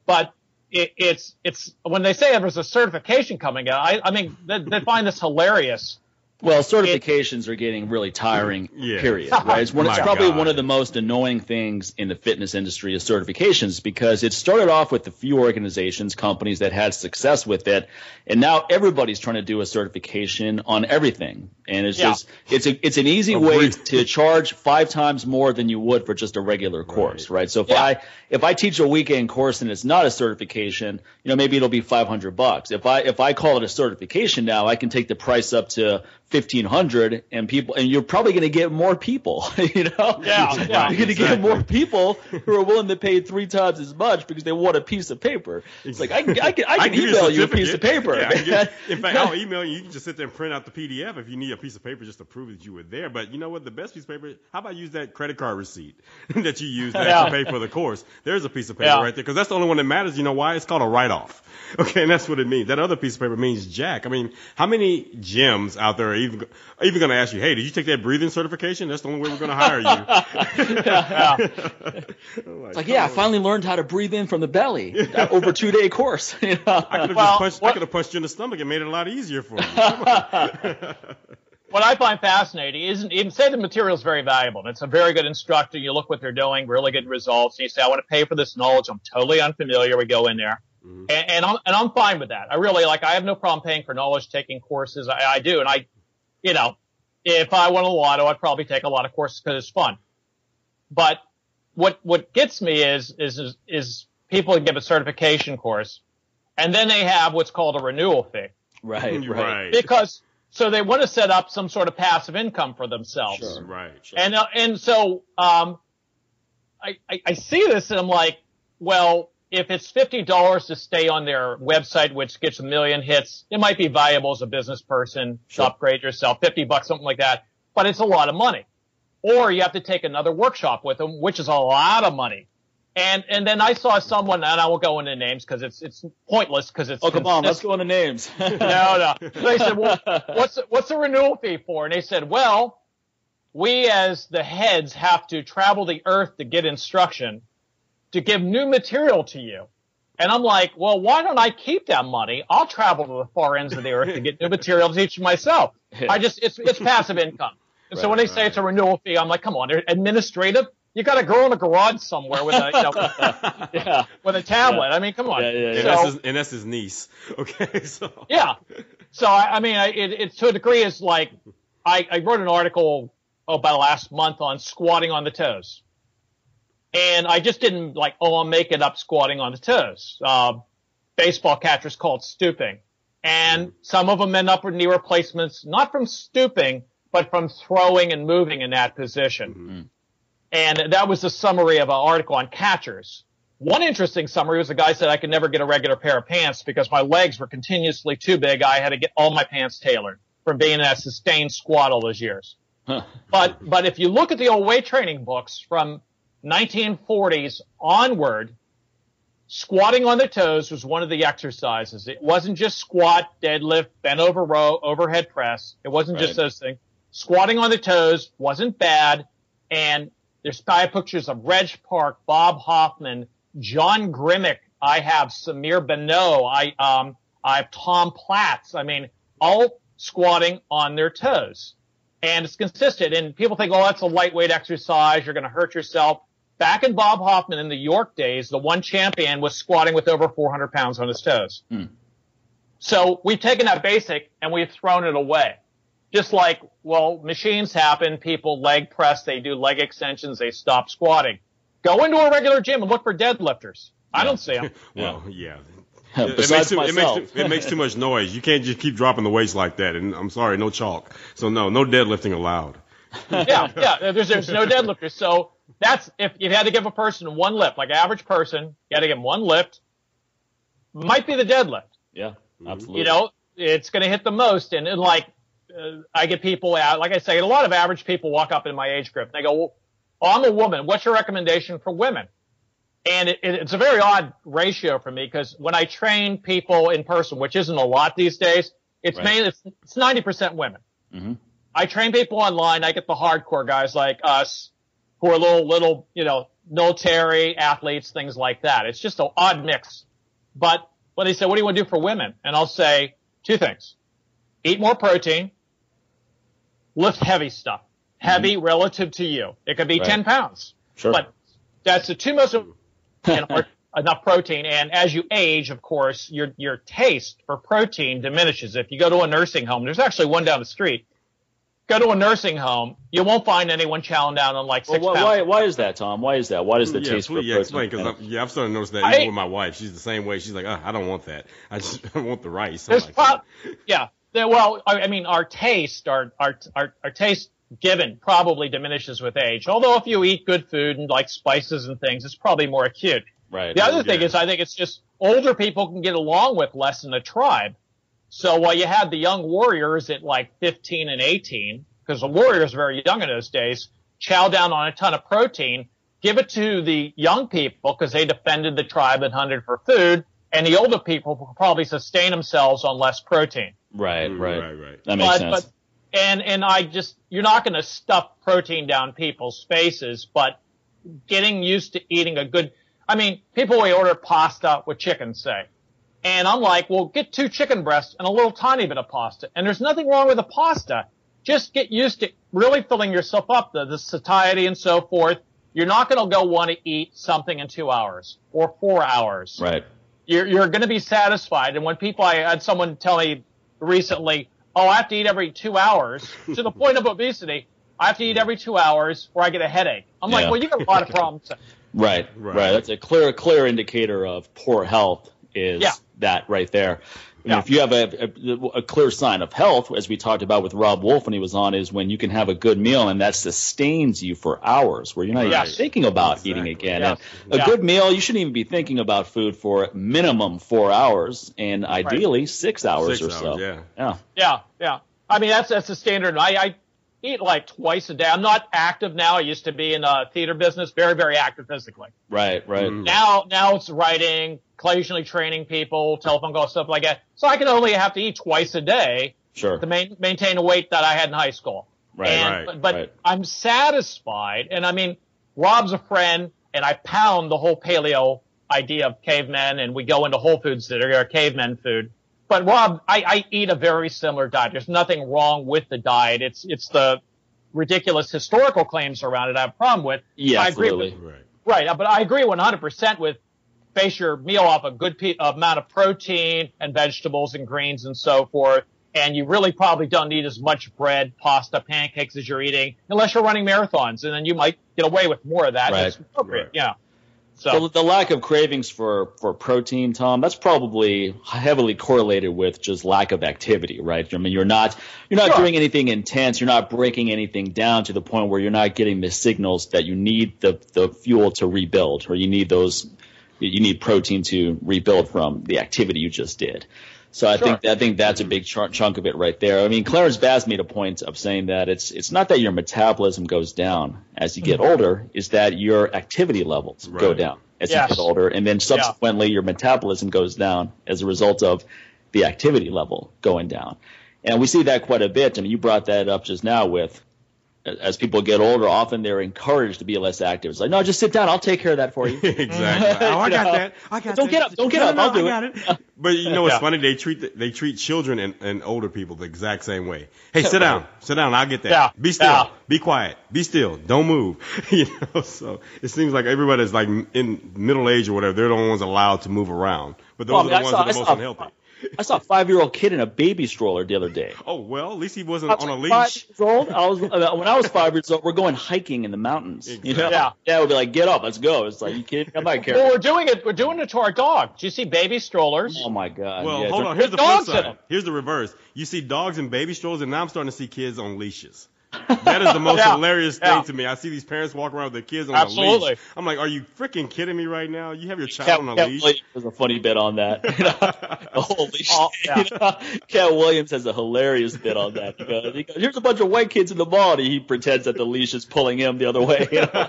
[SPEAKER 3] But it, it's it's when they say there's a certification coming out, I, I mean they, they find this hilarious
[SPEAKER 2] well, certifications it, are getting really tiring. Yeah. Period. Right? It's, one, it's probably God. one of the most annoying things in the fitness industry is certifications because it started off with a few organizations, companies that had success with it, and now everybody's trying to do a certification on everything. And it's yeah. just it's a it's an easy way to charge five times more than you would for just a regular course, right? right? So if yeah. I if I teach a weekend course and it's not a certification, you know maybe it'll be five hundred bucks. If I if I call it a certification now, I can take the price up to 1500 and people and you're probably going to get more people you know?
[SPEAKER 3] Yeah,
[SPEAKER 2] yeah. You're going to get more people who are willing to pay three times as much because they want a piece of paper. It's like i can i can, I can, I email you, you, a piece of paper. Yeah,
[SPEAKER 1] get, in fact i'll email you. You can just sit there and print out the pdf if you need a piece of paper just to prove that you were there. But you know what? The best piece of paper how about use that credit card receipt that you use yeah. to pay for the course? There's a piece of paper yeah. right there because that's the only one that matters. You know why? It's called a write-off. Okay and that's what it means. That other piece of paper means jack. I mean how many gyms out there are even even going to ask you, hey, did you take that breathing certification? That's the only way we're going to hire you.
[SPEAKER 2] yeah. it's like, yeah, I finally learned how to breathe in from the belly. That over two day course.
[SPEAKER 1] You know? I could have well, punched, I could have punched you in the stomach and made it a lot easier for you.
[SPEAKER 3] what I find fascinating is even say the material is very valuable. And it's a very good instructor. You look what they're doing, really good results. And you say, I want to pay for this knowledge. I'm totally unfamiliar. We go in there. Mm-hmm. And, and, I'm and I'm fine with that. I really like. I have no problem paying for knowledge, taking courses. I, I do, and I you know, if I won a lotto, I'd probably take a lot of courses because it's fun. But what what gets me is is is, is people give a certification course, and then they have what's called a renewal fee.
[SPEAKER 2] Right, right.
[SPEAKER 3] Because so they want to set up some sort of passive income for themselves.
[SPEAKER 1] Sure. Right. Sure.
[SPEAKER 3] And uh, and so um, I, I I see this and I'm like, well, if it's fifty dollars to stay on their website, which gets a million hits, it might be valuable as a business person to upgrade yourself, fifty bucks, something like that. But it's a lot of money. Or you have to take another workshop with them, which is a lot of money. And and then I saw someone, and I won't go into names because it's it's pointless because it's.
[SPEAKER 2] Oh come on, let's go into names.
[SPEAKER 3] no, no. they said, well, what's what's the renewal fee for? And they said, well, we as the heads have to travel the earth to get instruction to give new material to you. And I'm like, well, why don't I keep that money? I'll travel to the far ends of the earth to get new material to teach myself. I just, it's, it's passive income. And right, so when they right. say it's a renewal fee, I'm like, come on, administrative. You got a girl in a garage somewhere with a, you know, yeah. with a tablet. Yeah. I mean, come on.
[SPEAKER 1] Yeah, yeah, yeah. So, and, that's his, and that's his niece. Okay, so.
[SPEAKER 3] Yeah. So I, I mean, I, it, it to a degree is like, I, I wrote an article oh, about last month on squatting on the toes. And I just didn't like, oh, I'm making up squatting on the toes. Uh, baseball catchers call it stooping. And some of them end up with knee replacements, not from stooping, but from throwing and moving in that position. Mm-hmm. And that was the summary of an article on catchers. One interesting summary was the guy said I could never get a regular pair of pants because my legs were continuously too big. I had to get all my pants tailored from being in a sustained squat all those years. but, but if you look at the old weight training books from 1940s onward, squatting on the toes was one of the exercises. It wasn't just squat, deadlift, bent over row, overhead press. It wasn't right. just those things. Squatting on the toes wasn't bad. And there's five pictures of Reg Park, Bob Hoffman, John Grimek. I have Samir Bannout. I, um, I have Tom Platz. I mean, all squatting on their toes. And it's consistent. And people think, oh, that's a lightweight exercise. You're going to hurt yourself. Back in Bob Hoffman in the York days, the one champion was squatting with over 400 pounds on his toes. Hmm. So we've taken that basic and we've thrown it away. Just like, well, machines happen, people leg press, they do leg extensions, they stop squatting. Go into a regular gym and look for deadlifters. I don't see them.
[SPEAKER 1] well, yeah. it, makes too, it, makes too, it makes too much noise. You can't just keep dropping the weights like that. And I'm sorry, no chalk. So no, no deadlifting allowed.
[SPEAKER 3] yeah, yeah. There's, there's no deadlifters. So that's if you had to give a person one lift, like average person, you had to give them one lift. Might be the deadlift.
[SPEAKER 2] Yeah, absolutely.
[SPEAKER 3] You know, it's going to hit the most, and, and like uh, I get people out, like I say, a lot of average people walk up in my age group and they go, well, I'm a woman. What's your recommendation for women? And it, it, it's a very odd ratio for me because when I train people in person, which isn't a lot these days, it's right. mainly, it's, it's 90% women. Mm-hmm. I train people online. I get the hardcore guys like us who are little, little, you know, military athletes, things like that. It's just an odd mix. But when they say, what do you want to do for women? And I'll say two things. Eat more protein. Lift heavy stuff. Heavy mm-hmm. relative to you. It could be right. 10 pounds.
[SPEAKER 2] Sure.
[SPEAKER 3] But that's the two most enough protein. And as you age, of course, your, your taste for protein diminishes. If you go to a nursing home, there's actually one down the street go to a nursing home, you won't find anyone chowing down on like six
[SPEAKER 2] well,
[SPEAKER 3] why,
[SPEAKER 2] why, why, is that, Tom? Why is that? Why does the
[SPEAKER 1] yeah,
[SPEAKER 2] taste
[SPEAKER 1] please,
[SPEAKER 2] for
[SPEAKER 1] yeah,
[SPEAKER 2] protein?
[SPEAKER 1] Explain, because yeah, I'm starting to notice that even with my wife. She's the same way. She's like, oh, I don't want that. I just I want the rice. Like,
[SPEAKER 3] pro- yeah. Well, I mean, our taste, our, our, our, our taste given probably diminishes with age. Although if you eat good food and like spices and things, it's probably more acute.
[SPEAKER 2] Right.
[SPEAKER 3] The other yeah. thing is, I think it's just older people can get along with less in a tribe. So while you had the young warriors at like 15 and 18, because the Warriors were very young in those days, chow down on a ton of protein, give it to the young people because they defended the tribe and hunted for food, and the older people will probably sustain themselves on less protein.
[SPEAKER 2] Right, mm, right,
[SPEAKER 1] right, right.
[SPEAKER 2] That makes
[SPEAKER 3] but,
[SPEAKER 2] sense. But,
[SPEAKER 3] and and I just you're not going to stuff protein down people's faces, but getting used to eating a good. I mean, people will order pasta with chicken, say. And I'm like, well, get two chicken breasts and a little tiny bit of pasta. And there's nothing wrong with the pasta just get used to really filling yourself up, the, the satiety and so forth. You're not going to go want to eat something in two hours or four hours.
[SPEAKER 2] Right.
[SPEAKER 3] You're, you're going to be satisfied. And when people, I had someone tell me recently, oh, I have to eat every two hours to the point of obesity. I have to eat every two hours or I get a headache. I'm yeah. like, well, you got a lot of problems.
[SPEAKER 2] Right, right, right. That's a clear, clear indicator of poor health is yeah. That right there. Yeah. if you have a, a, a, clear sign of health, as we talked about with Robb Wolf when he was on, is when you can have a good meal and that sustains you for hours, where you're not even thinking about exactly. eating again. And a yeah. good meal, you shouldn't even be thinking about food for minimum four hours, and ideally right. six hours
[SPEAKER 1] six
[SPEAKER 2] or
[SPEAKER 1] hours, so. Yeah.
[SPEAKER 3] yeah, yeah, yeah. I mean, that's that's the standard. I, I eat like twice a day. I'm not active now. I used to be in the theater business, very, very active physically.
[SPEAKER 2] Right, right. Mm.
[SPEAKER 3] Now, now it's writing, occasionally training people, telephone calls, stuff like that. So I can only have to eat twice a day
[SPEAKER 2] sure.
[SPEAKER 3] to main, maintain a weight that I had in high school.
[SPEAKER 2] Right,
[SPEAKER 3] and,
[SPEAKER 2] right.
[SPEAKER 3] But,
[SPEAKER 2] right.
[SPEAKER 3] I'm satisfied. And I mean, Robb's a friend and I pound the whole paleo idea of cavemen and we go into Whole Foods that are cavemen food. But Rob, I, I eat a very similar diet. There's nothing wrong with the diet. It's, it's the ridiculous historical claims around it I have a problem with.
[SPEAKER 2] Yeah,
[SPEAKER 3] I
[SPEAKER 2] absolutely.
[SPEAKER 3] With, right. right. But I agree 100% with base your meal off a good pe- amount of protein and vegetables and greens and so forth. And you really probably don't need as much bread, pasta, pancakes as you're eating, unless you're running marathons, and then you might get away with more of that.
[SPEAKER 2] Right.
[SPEAKER 3] That's appropriate. Right. Yeah.
[SPEAKER 2] So the, the, lack of cravings for, for protein, Tom, that's probably heavily correlated with just lack of activity, right? I mean, you're not you're not sure. doing anything intense, you're not breaking anything down to the point where you're not getting the signals that you need the the fuel to rebuild, or you need those you need protein to rebuild from the activity you just did. So I sure. think I think that's a big ch- chunk of it right there. I mean, Clarence Bass made a point of saying that it's it's not that your metabolism goes down as you get mm-hmm. older, is that your activity levels
[SPEAKER 1] right.
[SPEAKER 2] go down. as
[SPEAKER 3] Yes.
[SPEAKER 2] you get older, and then subsequently your metabolism goes down as a result of the activity level going down. And we see that quite a bit. I mean, you brought that up just now with as people get older, often they're encouraged to be less active. It's like, no, just sit down. I'll take care of that for you.
[SPEAKER 1] exactly. Oh, I got
[SPEAKER 2] know?
[SPEAKER 1] that. I got
[SPEAKER 2] Don't
[SPEAKER 1] that.
[SPEAKER 2] get up. Don't get
[SPEAKER 1] No,
[SPEAKER 2] up.
[SPEAKER 1] no,
[SPEAKER 2] I'll do
[SPEAKER 1] I got
[SPEAKER 2] it.
[SPEAKER 1] But you know what's
[SPEAKER 3] Yeah.
[SPEAKER 1] funny? They treat the, they treat children and, and older people the exact same way. Hey, sit down. Sit down. I'll get that.
[SPEAKER 3] Yeah.
[SPEAKER 1] Be still.
[SPEAKER 3] Yeah.
[SPEAKER 1] Be quiet. Be still. Don't move. you know. So it seems like everybody's like in middle age or whatever. They're the only ones allowed to move around. But those
[SPEAKER 2] Well, I
[SPEAKER 1] are the
[SPEAKER 2] I
[SPEAKER 1] ones
[SPEAKER 2] saw-
[SPEAKER 1] that are the most
[SPEAKER 2] saw-
[SPEAKER 1] unhealthy.
[SPEAKER 2] I saw a five year old kid in a baby stroller the other day.
[SPEAKER 1] Oh well, at least he wasn't
[SPEAKER 2] was
[SPEAKER 1] on a
[SPEAKER 2] like
[SPEAKER 1] leash.
[SPEAKER 2] Five years old. I was uh, when I was five years old. We're going hiking in the mountains. You know,
[SPEAKER 1] Exactly.
[SPEAKER 3] Yeah.
[SPEAKER 2] We'd be like, "Get up, let's go." It's like you kidding? I'm not
[SPEAKER 3] Well, we're doing it. We're doing it to our dog. Do you see baby strollers?
[SPEAKER 2] Oh my god.
[SPEAKER 1] Well,
[SPEAKER 2] yeah,
[SPEAKER 1] hold on. Here's the
[SPEAKER 3] With
[SPEAKER 1] flip side. Here's the reverse. You see dogs and baby strollers, and now I'm starting to see kids on leashes. That is the most
[SPEAKER 3] Yeah.
[SPEAKER 1] hilarious thing
[SPEAKER 3] Yeah.
[SPEAKER 1] to me. I see these parents walk around with their kids on a leash. I'm like, are you freaking kidding me right now? You have your child
[SPEAKER 2] Cat,
[SPEAKER 1] on a
[SPEAKER 2] Cat
[SPEAKER 1] leash.
[SPEAKER 2] Williams has a funny bit on that. You oh, know? Holy oh, shit.
[SPEAKER 3] Oh, yeah.
[SPEAKER 2] You know? Katt Williams has a hilarious bit on that. He goes, he goes, Here's a bunch of white kids in the mall, and he pretends that the leash is pulling him the other way. you know?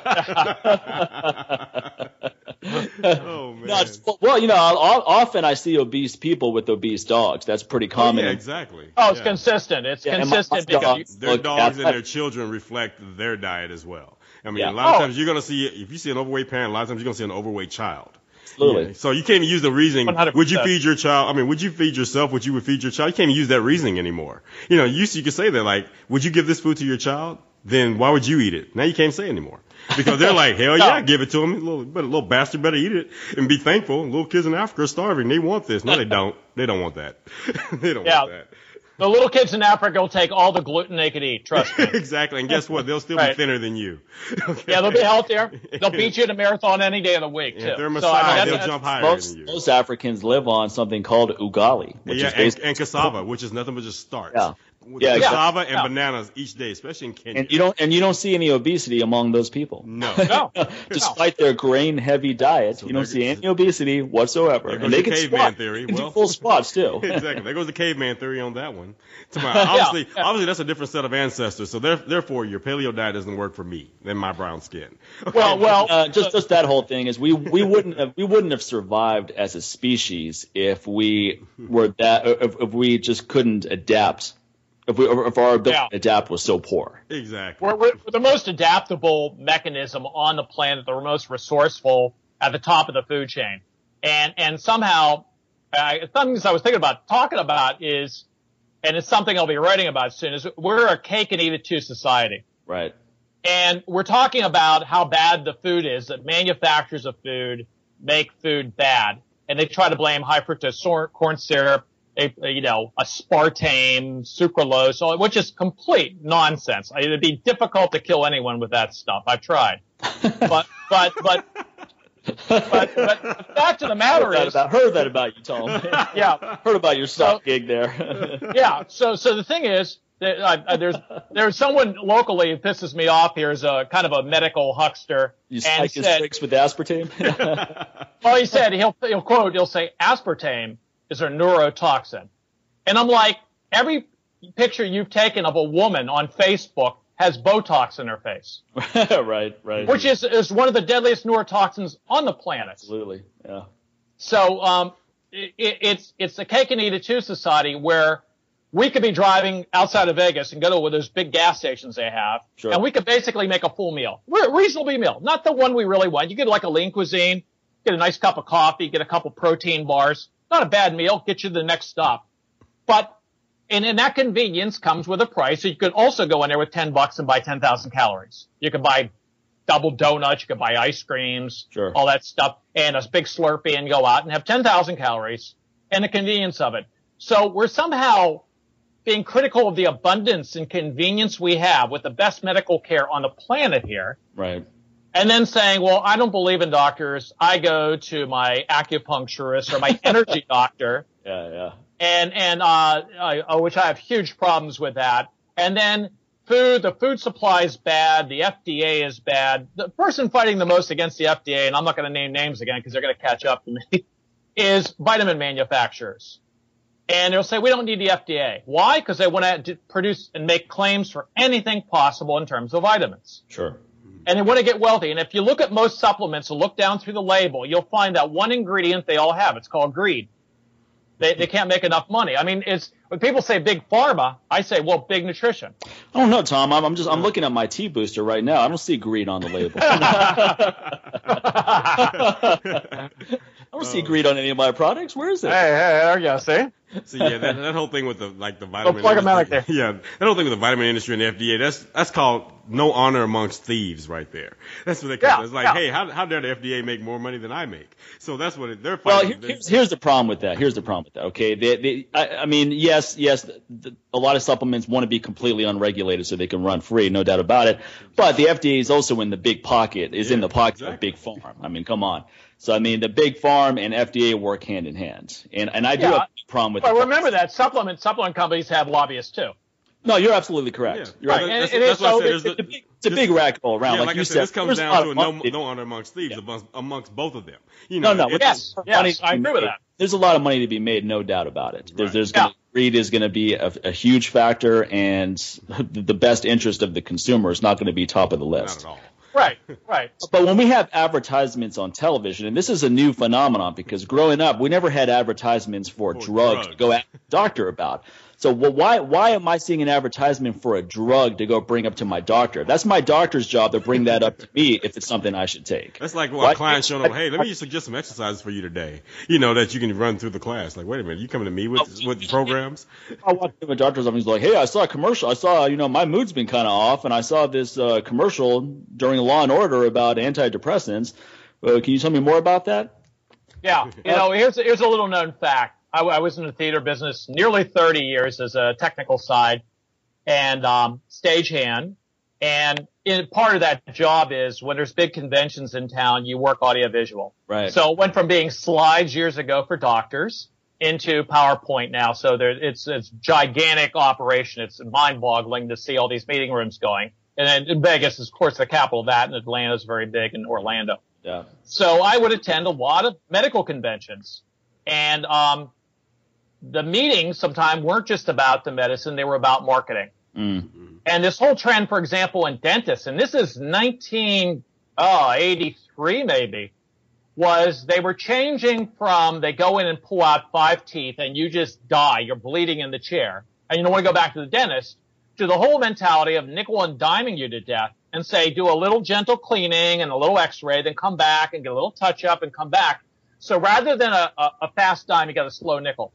[SPEAKER 1] oh man.
[SPEAKER 2] No, well, you know, often I see obese people with obese dogs. That's pretty
[SPEAKER 1] Oh,
[SPEAKER 2] common.
[SPEAKER 1] yeah, exactly.
[SPEAKER 3] Oh, it's
[SPEAKER 1] Yeah.
[SPEAKER 3] consistent. It's
[SPEAKER 2] Yeah, and my-
[SPEAKER 3] consistent
[SPEAKER 2] my
[SPEAKER 3] because
[SPEAKER 2] dog-
[SPEAKER 1] Their dogs and
[SPEAKER 2] I-
[SPEAKER 1] their children reflect their diet as well. I mean,
[SPEAKER 2] Yeah.
[SPEAKER 1] a lot of
[SPEAKER 3] Oh.
[SPEAKER 1] times you're gonna see if you see an overweight parent, a lot of times you're gonna see an overweight child.
[SPEAKER 2] Absolutely.
[SPEAKER 1] Yeah. So you can't even use the reasoning.
[SPEAKER 3] 100%.
[SPEAKER 1] Would you feed your child? I mean, would you feed yourself what you would feed your child? You can't even use that reasoning anymore. You know, you used to, you could say that like, would you give this food to your child? Then why would you eat it? Now you can't say anymore because they're like, hell yeah, give it to them. Little, but a little bastard better eat it and be thankful. Little kids in Africa are starving. They want this. No, they don't. They don't want that. they don't
[SPEAKER 3] Yeah.
[SPEAKER 1] want that.
[SPEAKER 3] The little kids in Africa will take all the gluten they could eat. Trust me.
[SPEAKER 1] exactly. And guess what? They'll still be thinner than you. Okay?
[SPEAKER 3] Yeah, they'll be healthier. They'll beat you in a marathon any day of the week
[SPEAKER 1] And
[SPEAKER 3] too.
[SPEAKER 1] if they're
[SPEAKER 3] So, I mean,
[SPEAKER 1] Maasai,
[SPEAKER 3] that's-
[SPEAKER 1] they'll
[SPEAKER 3] that's-
[SPEAKER 1] jump higher
[SPEAKER 2] Most,
[SPEAKER 1] than you.
[SPEAKER 2] most Africans live on something called ugali, which
[SPEAKER 1] yeah,
[SPEAKER 2] is
[SPEAKER 1] and,
[SPEAKER 2] basically
[SPEAKER 1] and cassava, which is nothing but just starch.
[SPEAKER 2] Yeah.
[SPEAKER 1] With
[SPEAKER 2] Yeah,
[SPEAKER 1] cassava and
[SPEAKER 3] yeah.
[SPEAKER 1] bananas each day, especially in Kenya.
[SPEAKER 2] and you don't and you don't see any obesity among those people.
[SPEAKER 1] no.
[SPEAKER 3] No.
[SPEAKER 2] Despite their grain heavy diet, you don't see any obesity whatsoever.
[SPEAKER 1] There goes
[SPEAKER 2] And they
[SPEAKER 1] the
[SPEAKER 2] can
[SPEAKER 1] caveman
[SPEAKER 2] squat.
[SPEAKER 1] theory.
[SPEAKER 2] They can do
[SPEAKER 1] Well-
[SPEAKER 2] full squats too.
[SPEAKER 1] exactly. There goes the caveman theory on that one. To my, obviously,
[SPEAKER 3] yeah.
[SPEAKER 1] obviously that's a different set of ancestors. So there, therefore, your paleo diet doesn't work for me than my brown skin.
[SPEAKER 3] Well, well,
[SPEAKER 2] uh, just just that whole thing is we we wouldn't have we wouldn't have survived as a species if we were that if, if we just couldn't adapt if we if our ability
[SPEAKER 3] Yeah.
[SPEAKER 2] to adapt was so poor.
[SPEAKER 1] exactly.
[SPEAKER 3] we're, we're we're the most adaptable mechanism on the planet, the most resourceful at the top of the food chain. And, and somehow, uh, something I was thinking about talking about is, and it's something I'll be writing about soon, is we're a cake and eat it too society.
[SPEAKER 2] Right.
[SPEAKER 3] And we're talking about how bad the food is, that manufacturers of food make food bad. And they try to blame high fructose corn syrup, a, you know, a aspartame, sucralose, which is complete nonsense. It'd be difficult to kill anyone with that stuff. I've tried. But, but, but, but, but the fact of the matter
[SPEAKER 2] Heard
[SPEAKER 3] is,
[SPEAKER 2] about heard that about you, Tom.
[SPEAKER 3] yeah,
[SPEAKER 2] heard about your stock
[SPEAKER 3] So-
[SPEAKER 2] gig there.
[SPEAKER 3] yeah. So, so the thing is, that, there's there's someone locally who pisses me off here as a kind of a medical huckster,
[SPEAKER 2] You
[SPEAKER 3] and
[SPEAKER 2] his
[SPEAKER 3] said,
[SPEAKER 2] tricks with aspartame.
[SPEAKER 3] well, he said he'll he'll quote he'll say aspartame is a neurotoxin, and I'm like every picture you've taken of a woman on Facebook has Botox in her face,
[SPEAKER 2] right, right.
[SPEAKER 3] which is is one of the deadliest neurotoxins on the planet.
[SPEAKER 2] absolutely, yeah.
[SPEAKER 3] So um, it, it's it's a cake and eat it too society where we could be driving outside of Vegas and go to one of those big gas stations they have,
[SPEAKER 2] Sure.
[SPEAKER 3] and we could basically make a full meal, Re- reasonable meal, not the one we really want. You get like a lean cuisine, get a nice cup of coffee, get a couple protein bars, not a bad meal, get you to the next stop. But and, and that convenience comes with a price. So you could also go in there with ten bucks and buy ten thousand calories. You could buy double donuts, you could buy ice creams,
[SPEAKER 2] Sure.
[SPEAKER 3] all that stuff, and a big Slurpee and go out and have 10,000 calories and the convenience of it. So we're somehow being critical of the abundance and convenience we have with the best medical care on the planet here.
[SPEAKER 2] Right.
[SPEAKER 3] And then saying, well, I don't believe in doctors. I go to my acupuncturist or my energy doctor
[SPEAKER 2] Yeah, yeah.
[SPEAKER 3] and and uh, I, uh, which I have huge problems with that. And then food, the food supply is bad. The FDA is bad. The person fighting the most against the FDA, and I'm not going to name names again because they're going to catch up to me, is vitamin manufacturers. And they'll say we don't need the FDA. Why? Because they want to produce and make claims for anything possible in terms of vitamins.
[SPEAKER 2] Sure.
[SPEAKER 3] And they want to get wealthy. And if you look at most supplements and look down through the label, you'll find that one ingredient they all have. It's called greed. They, they can't make enough money. I mean, it's when people say big pharma, I say, well, big nutrition.
[SPEAKER 2] Oh, I don't know, Tom. I'm, I'm just I'm looking at my T booster right now. I don't see greed on the label. I don't see greed on any of my products. Where is it?
[SPEAKER 3] Hey, hey, there you go. See?
[SPEAKER 1] So yeah, that, that whole thing with the like the vitamin.
[SPEAKER 3] plug 'em out
[SPEAKER 1] industry-
[SPEAKER 3] like that.
[SPEAKER 1] Yeah, that whole thing with the vitamin industry and the FDA. That's that's called no honor amongst thieves, right there. That's what they call
[SPEAKER 3] Yeah,
[SPEAKER 1] it. It's like,
[SPEAKER 3] yeah.
[SPEAKER 1] hey, how how dare the FDA make more money than I make? So that's what it, they're
[SPEAKER 2] Well,
[SPEAKER 1] fighting.
[SPEAKER 2] here- here's, here's the problem with that. Here's the problem with that. Okay, they, they, I, I mean, yes, yes, the, the, a lot of supplements want to be completely unregulated so they can run free, no doubt about it. But the FDA is also in the big pocket, is in the pocket
[SPEAKER 1] exactly.
[SPEAKER 2] of big farm. I mean, come on. So I mean, the big farm and FDA work hand in hand, and and I do
[SPEAKER 3] Yeah.
[SPEAKER 2] have a problem with.
[SPEAKER 3] But
[SPEAKER 2] the-
[SPEAKER 3] remember that supplement supplement companies have lobbyists too.
[SPEAKER 2] No, you're absolutely correct.
[SPEAKER 1] Yeah.
[SPEAKER 2] You're
[SPEAKER 3] Right,
[SPEAKER 2] right.
[SPEAKER 3] and
[SPEAKER 1] That's,
[SPEAKER 3] it
[SPEAKER 1] that's
[SPEAKER 3] is
[SPEAKER 1] why I
[SPEAKER 3] so-
[SPEAKER 1] said there's
[SPEAKER 2] It's a big, it's a big racket all around.
[SPEAKER 1] Yeah,
[SPEAKER 2] like,
[SPEAKER 1] like
[SPEAKER 2] you
[SPEAKER 1] I said,
[SPEAKER 2] said,
[SPEAKER 1] this comes down to a no, no honor amongst thieves
[SPEAKER 2] Yeah.
[SPEAKER 1] amongst, amongst both of them. You
[SPEAKER 2] No,
[SPEAKER 1] know,
[SPEAKER 2] no.
[SPEAKER 1] it's-
[SPEAKER 3] Yes,
[SPEAKER 2] money
[SPEAKER 3] yes, I agree with that.
[SPEAKER 2] There's a lot of money to be made, no doubt about it. There's,
[SPEAKER 1] Right.
[SPEAKER 2] there's
[SPEAKER 3] Yeah.
[SPEAKER 2] gonna, greed is going to be a, a huge factor, and the best interest of the consumer is not going to be top of the
[SPEAKER 1] not
[SPEAKER 2] list.
[SPEAKER 1] at all.
[SPEAKER 3] Right, right.
[SPEAKER 2] But when we have advertisements on television, and this is a new phenomenon because growing up, we never had advertisements for,
[SPEAKER 1] For
[SPEAKER 2] drugs, to go ask the doctor about. So well, why why am I seeing an advertisement for a drug to go bring up to my doctor? That's my doctor's job to bring that up to me if it's something I should take.
[SPEAKER 1] That's like well,
[SPEAKER 2] Why-
[SPEAKER 1] a client showing up, hey, let me suggest some exercises for you today. You know, that you can run through the class. Like, wait a minute, you coming to me with with programs?
[SPEAKER 2] I walked into a doctor's office. He's like, "Hey, I saw a commercial. I saw, you know, my mood's been kind of off, and I saw this uh, commercial during Law and Order about antidepressants. Uh, can you tell me more about that?"
[SPEAKER 3] Yeah, you know, here's here's a little known fact. I, I was in the theater business nearly 30 years as a technical side and um, stagehand, and in, part of that job is when there's big conventions in town, you work audiovisual.
[SPEAKER 2] Right.
[SPEAKER 3] So it went from being slides years ago for doctors into PowerPoint now. So there, it's it's gigantic operation. It's mind-boggling to see all these meeting rooms going. And then in Vegas is, of course, the capital of that, and Atlanta is very big, and Orlando.
[SPEAKER 2] Yeah.
[SPEAKER 3] So I would attend a lot of medical conventions, and um, the meetings sometimes weren't just about the medicine; they were about marketing.
[SPEAKER 2] Mm.
[SPEAKER 3] And this whole trend, for example, in dentists, and this is 1983 maybe, was they were changing from they go in and pull out five teeth and you just die, you're bleeding in the chair, and you don't want to go back to the dentist, to the whole mentality of nickel and diming you to death and say do a little gentle cleaning and a little x-ray, then come back and get a little touch up and come back. So rather than a, a, a fast dime, you got a slow nickel.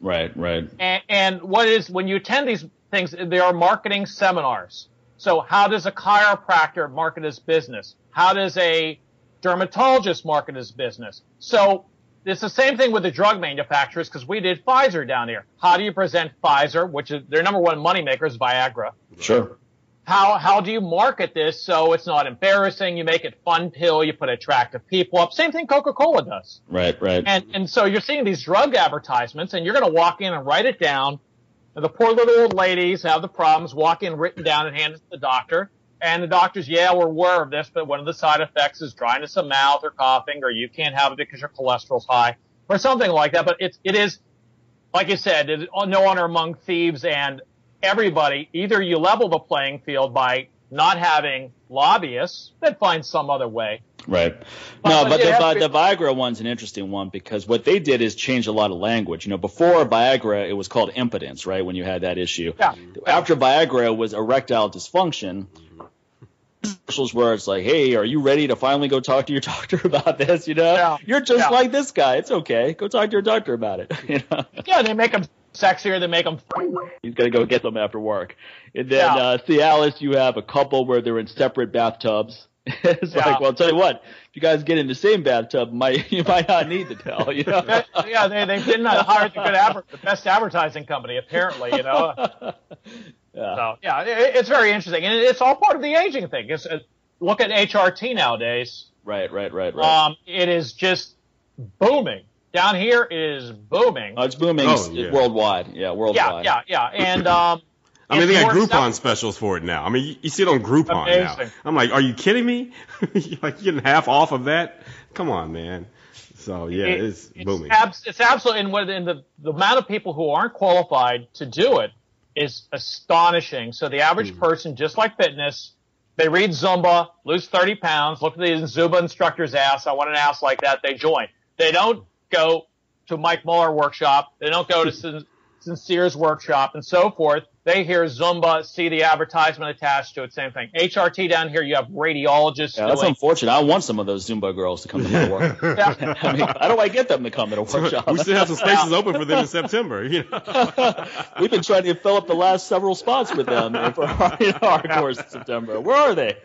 [SPEAKER 2] Right. Right.
[SPEAKER 3] And, and what is when you attend these things, there are marketing seminars. So how does a chiropractor market his business? How does a dermatologist market his business? So it's the same thing with the drug manufacturers because we did Pfizer down here. How do you present Pfizer, which is their number one moneymaker is Viagra?
[SPEAKER 2] Sure.
[SPEAKER 3] How how do you market this so it's not embarrassing? You make it fun pill. You put attractive people up. Same thing Coca-Cola does.
[SPEAKER 2] Right. Right.
[SPEAKER 3] And and so you're seeing these drug advertisements, and you're going to walk in and write it down. And the poor little old ladies have the problems. Walk in, written down, and hand it to the doctor. And the doctor's, yeah, we're aware of this, but one of the side effects is dryness of mouth or coughing, or you can't have it because your cholesterol's high, or something like that. But it's it is, like you said, no honor among thieves, and everybody. Either you level the playing field by not having lobbyists, then find some other way.
[SPEAKER 2] Right. No,
[SPEAKER 3] but
[SPEAKER 2] but the, the Viagra one's an interesting one because what they did is change a lot of language. You know, before Viagra, it was called impotence, right? When you had that issue.
[SPEAKER 3] Yeah.
[SPEAKER 2] After Viagra was erectile dysfunction. Commercials where it's like, hey, are you ready to finally go talk to your doctor about this? You know,
[SPEAKER 3] Yeah.
[SPEAKER 2] you're just
[SPEAKER 3] Yeah.
[SPEAKER 2] like this guy. It's okay. Go talk to your doctor about it. You know,
[SPEAKER 3] Yeah, they make them sexier. than make them.
[SPEAKER 2] he's gonna go get them after work. And then
[SPEAKER 3] Yeah.
[SPEAKER 2] uh, Cialis, you have a couple where they're in separate bathtubs. it's
[SPEAKER 3] Yeah.
[SPEAKER 2] like, well, I'll tell you what, if you guys get in the same bathtub, might you might not need to tell. You know.
[SPEAKER 3] yeah, they they did not hire the good adver- the best advertising company apparently. You know.
[SPEAKER 2] yeah.
[SPEAKER 3] So yeah, it, it's very interesting, and it's all part of the aging thing. It's, uh, look at HRT nowadays.
[SPEAKER 2] Right, right, right, right.
[SPEAKER 3] Um, it is just booming down here is booming.
[SPEAKER 2] oh, it's booming
[SPEAKER 1] Oh, yeah.
[SPEAKER 2] worldwide. Yeah,
[SPEAKER 3] yeah,
[SPEAKER 2] worldwide.
[SPEAKER 3] yeah, yeah, and um,
[SPEAKER 1] I mean, they got Groupon
[SPEAKER 3] accept-
[SPEAKER 1] specials for it now. I mean, you, you see it on Groupon now. I'm like, are you kidding me? like you're getting half off of that? Come on, man. So yeah,
[SPEAKER 3] It-
[SPEAKER 1] it's, booming.
[SPEAKER 3] Abs- it's absolutely, and what, and the, the amount of people who aren't qualified to do it is astonishing. So the average
[SPEAKER 1] Hmm.
[SPEAKER 3] person, just like fitness, they read Zumba, lose 30 pounds, look at the Zumba instructor's ass. I want an ass like that. They join. They don't go to Mike Mahler workshop. They don't go to Sin- Sincere's workshop and so forth. They hear Zumba, see the advertisement attached to it, same thing. HRT down here, you have radiologists.
[SPEAKER 2] Yeah, that's
[SPEAKER 3] doing,
[SPEAKER 2] unfortunate. I want some of those Zumba girls to come to my work.
[SPEAKER 3] yeah.
[SPEAKER 2] I mean, how do I get them to come to the workshop?
[SPEAKER 1] we still have some spaces open for them in September. You know,
[SPEAKER 2] We've been trying to fill up the last several spots with them for our, you know, our course in September. Where are they?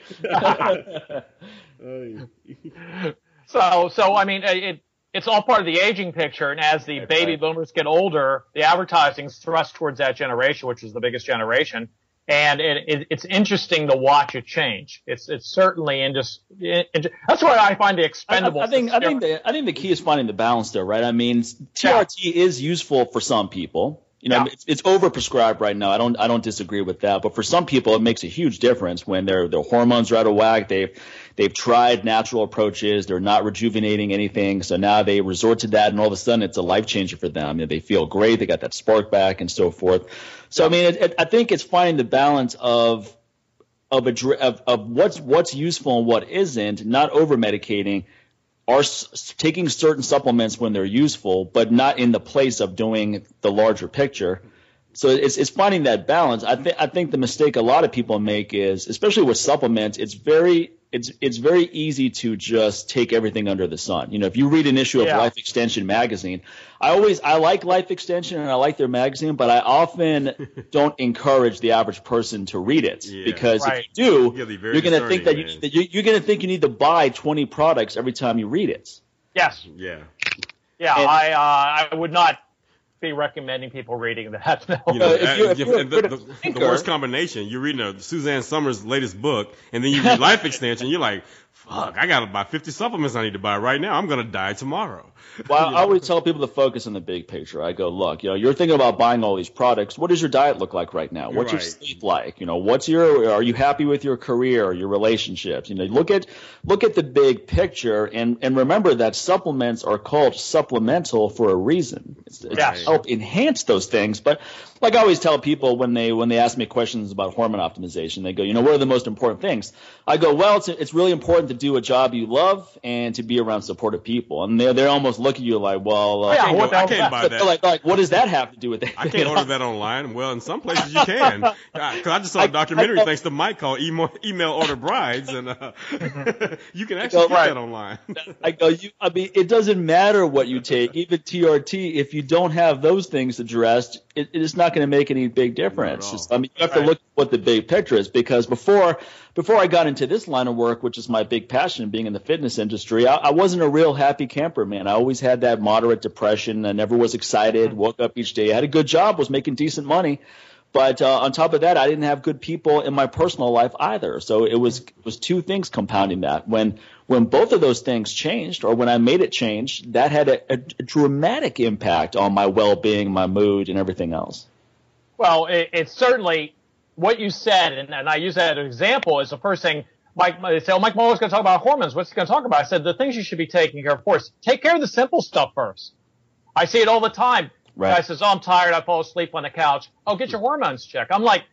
[SPEAKER 3] So, so I mean, it, it's all part of the aging picture. And as the baby
[SPEAKER 2] right.
[SPEAKER 3] boomers get older, the advertising's thrust towards that generation, which is the biggest generation. And it, it, it's interesting to watch it change. It's it's certainly in just it, that's why I find the
[SPEAKER 2] I,
[SPEAKER 3] expendables.
[SPEAKER 2] I think I think the I think the key is finding the balance there, right? I mean, TRT is useful for some people. You know,
[SPEAKER 3] Yeah.
[SPEAKER 2] it's, it's overprescribed right now. I don't I don't disagree with that, but for some people, it makes a huge difference when their their hormones are out of whack. They've they've tried natural approaches. They're not rejuvenating anything, so now they resort to that, and all of a sudden, it's a life changer for them. And they feel great. They got that spark back, and so forth. So I mean, it, it, I think it's finding the balance of of, a, of of what's what's useful and what isn't, not over medicating, are s- taking certain supplements when they're useful, but not in the place of doing the larger picture. So it's it's finding that balance. I think I think the mistake a lot of people make is, especially with supplements, it's very it's it's very easy to just take everything under the sun. You know, if you read an issue of
[SPEAKER 3] Yeah.
[SPEAKER 2] Life Extension magazine, I always I like Life Extension and I like their magazine, but I often don't encourage the average person to read it
[SPEAKER 1] Yeah.
[SPEAKER 2] because
[SPEAKER 3] Right.
[SPEAKER 2] if you do,
[SPEAKER 1] You gotta be very
[SPEAKER 2] you're going to think that you,
[SPEAKER 1] man.
[SPEAKER 2] that you you're going to think you need to buy 20 products every time you read it.
[SPEAKER 3] yes,
[SPEAKER 1] yeah.
[SPEAKER 3] yeah.
[SPEAKER 2] And-
[SPEAKER 3] I uh, I would not be recommending people reading that. No.
[SPEAKER 1] You know,
[SPEAKER 2] if you're- if you're a
[SPEAKER 1] and the,
[SPEAKER 2] critical
[SPEAKER 1] the- the worst combination, you're reading a Suzanne Somers' latest book, and then you read Life Extension, you're like, fuck, I got about 50 supplements I need to buy right now. I'm going to die tomorrow.
[SPEAKER 2] Well, I always tell people to focus on the big picture. I go, look, you know, you're thinking about buying all these products. What does your diet look like right now? What's your sleep like? You know, what's your are you happy with your career, your relationships? You know, look at look at the big picture and and remember that supplements are called supplemental for a reason. It's, it's
[SPEAKER 3] Yes.
[SPEAKER 2] to help enhance those things. But like I always tell people when they when they ask me questions about hormone optimization, they go, you know, what are the most important things? I go, well, it's it's really important to do a job you love and to be around supportive people. And they they almost look at you like, well, uh,
[SPEAKER 3] Yeah,
[SPEAKER 1] can't
[SPEAKER 3] what
[SPEAKER 1] go- I can't buy
[SPEAKER 3] that?
[SPEAKER 1] that.
[SPEAKER 2] like, like, what does that have to do with it?
[SPEAKER 1] I can't order that online. Well, in some places you can. Because I just saw a documentary
[SPEAKER 2] I-
[SPEAKER 1] thanks to Mike called Email, Email Order Brides, and uh, you can actually get
[SPEAKER 3] Right.
[SPEAKER 1] that online.
[SPEAKER 2] I go, you, I mean, it doesn't matter what you take, even TRT, if you don't have those things addressed, it, it's not going to make any big difference. I mean, you have to look at what the big picture is because before, before I got into this line of work, which is my big passion, being in the fitness industry, I, I wasn't a real happy camper, man. I always had that moderate depression. I never was excited. Woke up each day, I had a good job, was making decent money. But uh, on top of that, I didn't have good people in my personal life either. So it was it was two things compounding that. When when both of those things changed, or when I made it change, that had a, a dramatic impact on my well being, my mood, and everything else.
[SPEAKER 3] Well, it, it's certainly what you said, and, and I use that as an example is the first thing. Mike, they say, "Oh, Mike Mahler's going to talk about hormones. What's he going to talk about?" I said, "The things you should be taking care of. Course, take care of the simple stuff first. I see it all the time.
[SPEAKER 2] Right.
[SPEAKER 3] Guy says, "Oh, I'm tired. I fall asleep on the couch. Oh, get your hormones checked." I'm like,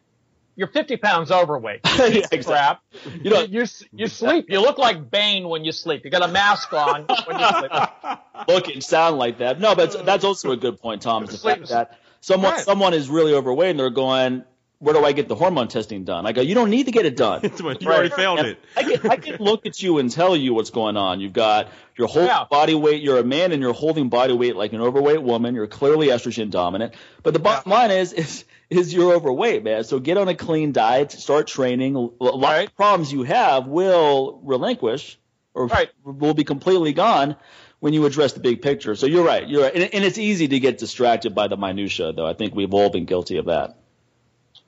[SPEAKER 3] "You're 50 pounds overweight.
[SPEAKER 2] Yeah, exactly.
[SPEAKER 3] Crap.
[SPEAKER 2] You know,
[SPEAKER 3] you, you you sleep. You look like Bane when you sleep. You got a mask on when you sleep.
[SPEAKER 2] look and sound like that. No, but that's also a good point, Tom. Is the fact that someone
[SPEAKER 3] Right.
[SPEAKER 2] someone is really overweight and they're going, "Where do I get the hormone testing done?" I go, "You don't need to get it done."
[SPEAKER 1] you already failed
[SPEAKER 2] And
[SPEAKER 1] it.
[SPEAKER 2] I can, I can look at you and tell you what's going on. You've got your whole
[SPEAKER 3] Yeah.
[SPEAKER 2] body weight. You're a man and you're holding body weight like an overweight woman. You're clearly estrogen dominant. But the bottom line is, is, is you're overweight, man. So get on a clean diet, start training. A lot
[SPEAKER 3] Right.
[SPEAKER 2] of problems you have will relinquish or
[SPEAKER 3] Right.
[SPEAKER 2] will be completely gone when you address the big picture. So you're right. You're right. And, and it's easy to get distracted by the minutia, though. I think we've all been guilty of that.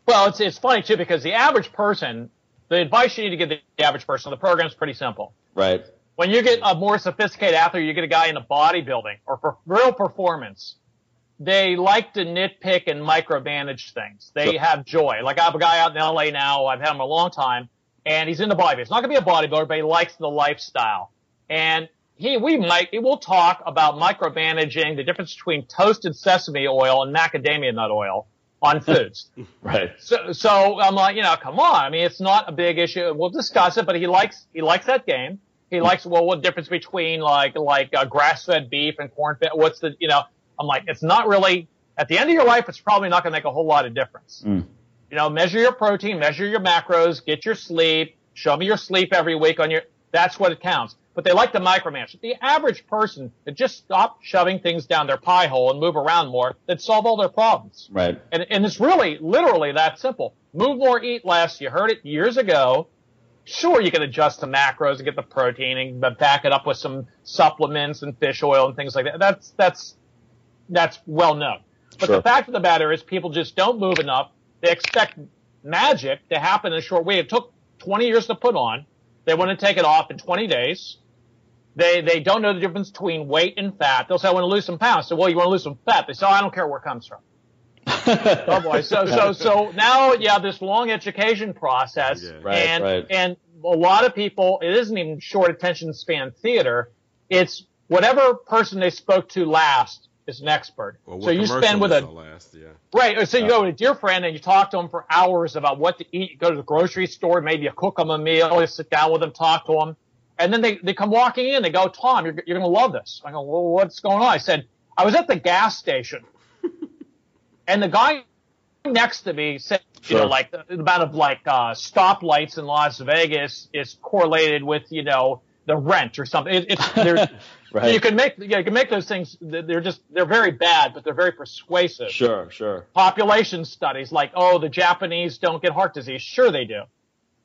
[SPEAKER 3] Well, it's it's funny too because the average person, the advice you need to give the average person, the program's pretty simple.
[SPEAKER 2] Right.
[SPEAKER 3] When you get a more sophisticated athlete, you get a guy into bodybuilding or for real performance, they like to nitpick and micromanage things. They
[SPEAKER 2] Sure.
[SPEAKER 3] have joy. Like I have a guy out in LA now, I've had him a long time, and he's into bodybuilding. He's not gonna be a bodybuilder, but he likes the lifestyle. And he, we might, we'll talk about micromanaging, the difference between toasted sesame oil and macadamia nut oil. on foods.
[SPEAKER 2] Right.
[SPEAKER 3] So, so I'm like, you know, come on. I mean, it's not a big issue. We'll discuss it, but he likes, he likes that game. He likes, well, what difference between like, like uh, grass-fed beef and corn-fed? What's the, you know, I'm like, it's not really, at the end of your life, it's probably not going to make a whole lot of difference.
[SPEAKER 2] Mm.
[SPEAKER 3] You know, measure your protein, measure your macros, get your sleep, show me your sleep every week on your, that's what it counts. But they like to micromanage. The average person that just stop shoving things down their pie hole and move around more, that solve all their problems.
[SPEAKER 2] Right.
[SPEAKER 3] And, and it's really, literally that simple. Move more, eat less. You heard it years ago. Sure, you can adjust the macros and get the protein and back it up with some supplements and fish oil and things like that. That's, that's, that's well known. But
[SPEAKER 2] Sure.
[SPEAKER 3] the fact of the matter is people just don't move enough. They expect magic to happen in a short way. It took 20 years to put on. They want to take it off in 20 days. They, they don't know the difference between weight and fat. They'll say, I want to lose some pounds. So, well, you want to lose some fat. They say, oh, I don't care where it comes from. Oh boy. So, so, so now you have this long education process
[SPEAKER 1] Yeah.
[SPEAKER 2] Right,
[SPEAKER 3] and,
[SPEAKER 2] right.
[SPEAKER 3] and a lot of people, it isn't even short attention span theater. It's whatever person they spoke to last is an expert.
[SPEAKER 1] Well,
[SPEAKER 3] so you spend with a,
[SPEAKER 1] last, yeah.
[SPEAKER 3] Right. So you go with a dear friend and you talk to them for hours about what to eat. You go to the grocery store, maybe you cook them a meal, you sit down with them, talk to them. And then they, they come walking in. They go, Tom, you're, you're going to love this. I go, well, what's going on? I said, I was at the gas station and the guy next to me said, you know,
[SPEAKER 2] Sure.
[SPEAKER 3] like the amount of like, uh, stoplights in Las Vegas is correlated with, you know, the rent or something. It, it's, there's,
[SPEAKER 2] Right.
[SPEAKER 3] you can make, yeah, you can make those things. They're just, they're very bad, but they're very persuasive
[SPEAKER 2] Sure, sure.
[SPEAKER 3] population studies like, oh, the Japanese don't get heart disease. Sure they do.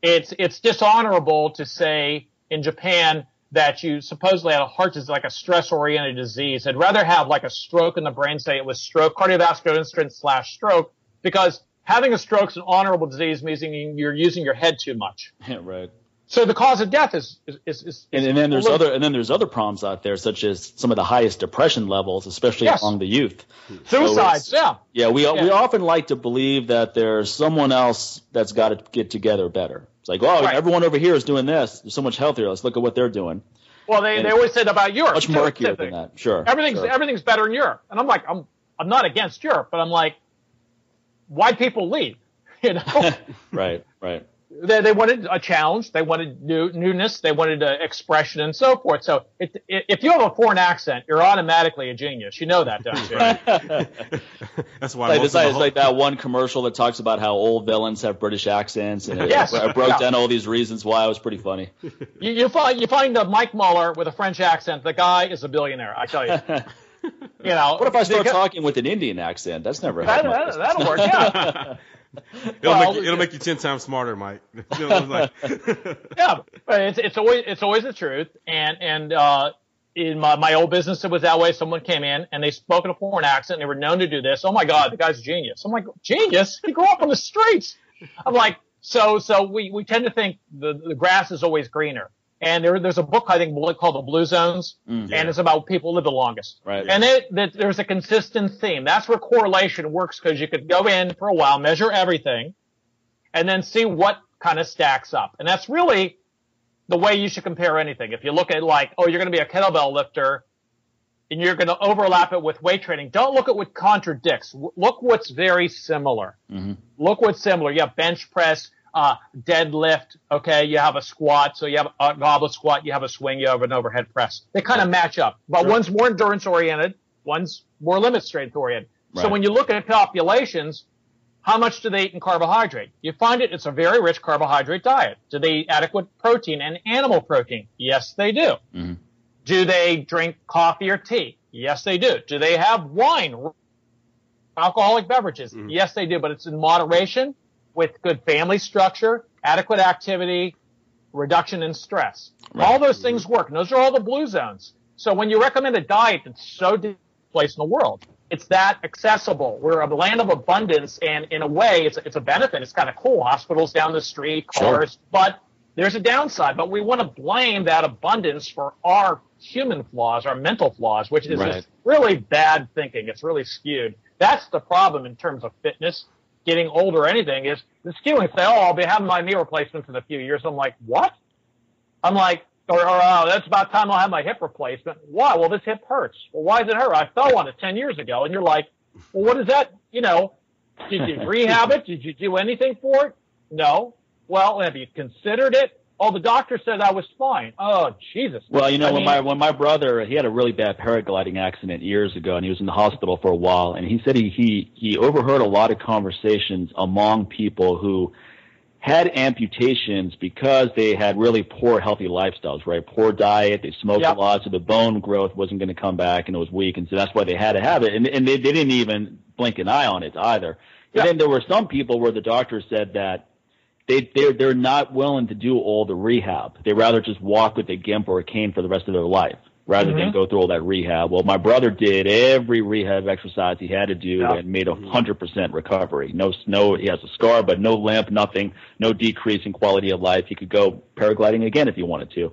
[SPEAKER 3] It's, it's dishonorable to say in Japan that you supposedly had a heart disease, like a stress oriented disease. I'd rather have like a stroke in the brain, say it was stroke, cardiovascular incident slash stroke, because having a stroke is an honorable disease, meaning you're using your head too much.
[SPEAKER 2] Yeah, right.
[SPEAKER 3] So the cause of death is, is, is, is
[SPEAKER 2] And, and then there's other and then there's other problems out there, such as some of the highest depression levels, especially
[SPEAKER 3] Yes.
[SPEAKER 2] among the youth.
[SPEAKER 3] suicides.
[SPEAKER 2] So
[SPEAKER 3] yeah.
[SPEAKER 2] Yeah, we we often like to believe that there's someone else that's got to get together better. It's like, oh,
[SPEAKER 3] Right.
[SPEAKER 2] everyone over here is doing this. They're so much healthier. Let's look at what they're doing.
[SPEAKER 3] Well, they,
[SPEAKER 2] And
[SPEAKER 3] they always said about Europe.
[SPEAKER 2] Much murkier than that. Sure.
[SPEAKER 3] Everything's
[SPEAKER 2] sure.
[SPEAKER 3] everything's better in Europe, and I'm like, I'm I'm not against Europe, but I'm like, why people leave? You know,
[SPEAKER 2] right, right.
[SPEAKER 3] They they wanted a challenge, they wanted new newness, they wanted uh, expression, and so forth. So it, it, if you have a foreign accent, you're automatically a genius. You know that, don't you?
[SPEAKER 1] That's why
[SPEAKER 2] Like,
[SPEAKER 1] most
[SPEAKER 2] it's, like,
[SPEAKER 1] the
[SPEAKER 2] it's
[SPEAKER 1] whole-
[SPEAKER 2] like that one commercial that talks about how old villains have British accents, and it,
[SPEAKER 3] Yes.
[SPEAKER 2] it broke
[SPEAKER 3] Yeah.
[SPEAKER 2] down all these reasons why it was pretty funny.
[SPEAKER 3] You, you find you find a Mike Mahler with a French accent. The guy is a billionaire. I tell you. You know.
[SPEAKER 2] What if I start
[SPEAKER 3] because-
[SPEAKER 2] talking with an Indian accent? That's never
[SPEAKER 3] That,
[SPEAKER 2] happened.
[SPEAKER 3] that, that'll work. Yeah.
[SPEAKER 1] it'll,
[SPEAKER 3] well,
[SPEAKER 1] make you, it'll make you ten times smarter, Mike. You know, like-
[SPEAKER 3] yeah, but it's it's always it's always the truth. And and uh, in my my old business, it was that way. Someone came in and they spoke in a foreign accent. and They were known to do this. Oh my God, the guy's a genius. I'm like, genius? He grew up on the streets. I'm like, so so we we tend to think the the grass is always greener. And there, there's a book I think called The Blue Zones,
[SPEAKER 2] Mm.
[SPEAKER 3] and it's about people who live the longest.
[SPEAKER 2] Right.
[SPEAKER 3] And it, that there's a consistent theme. That's where correlation works because you could go in for a while, measure everything, and then see what kind of stacks up. And that's really the way you should compare anything. If you look at like, oh, you're going to be a kettlebell lifter and you're going to overlap it with weight training, don't look at what contradicts. Look what's very similar.
[SPEAKER 2] Mhm.
[SPEAKER 3] Look what's similar. You have bench press, uh, deadlift. Okay. You have a squat. So you have a goblet squat. You have a swing. You have an overhead press. They kind of match up, but
[SPEAKER 2] Sure.
[SPEAKER 3] one's more endurance oriented. One's more limit strength oriented. So when you look at populations, how much do they eat in carbohydrate? You find it, it's a very rich carbohydrate diet. Do they eat adequate protein and animal protein? Yes, they do.
[SPEAKER 2] Mhm.
[SPEAKER 3] Do they drink coffee or tea? Yes, they do. Do they have wine, alcoholic beverages?
[SPEAKER 1] Mhm.
[SPEAKER 3] Yes, they do, but it's in moderation with good family structure, adequate activity, reduction in stress.
[SPEAKER 2] Right.
[SPEAKER 3] All those things work. And those are all the blue zones. So when you recommend a diet that's so di- place in the world, it's that accessible. We're a land of abundance, and in a way, it's, it's a benefit. It's kind of cool. Hospitals down the street,
[SPEAKER 2] Sure.
[SPEAKER 3] cars, but there's a downside. But we want to blame that abundance for our human flaws, our mental flaws, which is
[SPEAKER 2] Right.
[SPEAKER 3] really bad thinking. It's really skewed. That's the problem in terms of fitness. Getting older or anything is the skewing. Say, oh, I'll be having my knee replacements in a few years. I'm like, what? I'm like, or, or uh, that's about time I'll have my hip replacement. Why? Well, this hip hurts. Well, why does it hurt? I fell on it 10 years ago. And you're like, well, what is that? You know, Did you rehab it? Did you do anything for it? No. Well, have you considered it? Oh, the doctor said I was fine. Oh, Jesus.
[SPEAKER 2] Well, you know,
[SPEAKER 3] I
[SPEAKER 2] when
[SPEAKER 3] mean-
[SPEAKER 2] my when my brother he had a really bad paragliding accident years ago, and he was in the hospital for a while, and he said he he he overheard a lot of conversations among people who had amputations because they had really poor healthy lifestyles, right? Poor diet, they smoked
[SPEAKER 3] Yep.
[SPEAKER 2] a lot, so the bone growth wasn't going to come back, and it was weak, and so that's why they had to have it, and and they, they didn't even blink an eye on it either.
[SPEAKER 3] Yep.
[SPEAKER 2] And then there were some people where the doctor said that they they're they're not willing to do all the rehab. They rather just walk with a gimp or a cane for the rest of their life rather than
[SPEAKER 3] Mhm.
[SPEAKER 2] go through all that rehab. Well, my brother did every rehab exercise he had to do
[SPEAKER 3] Yeah.
[SPEAKER 2] and made a hundred percent recovery. No no he has a scar but no limp, nothing, no decrease in quality of life. He could go paragliding again if he wanted to.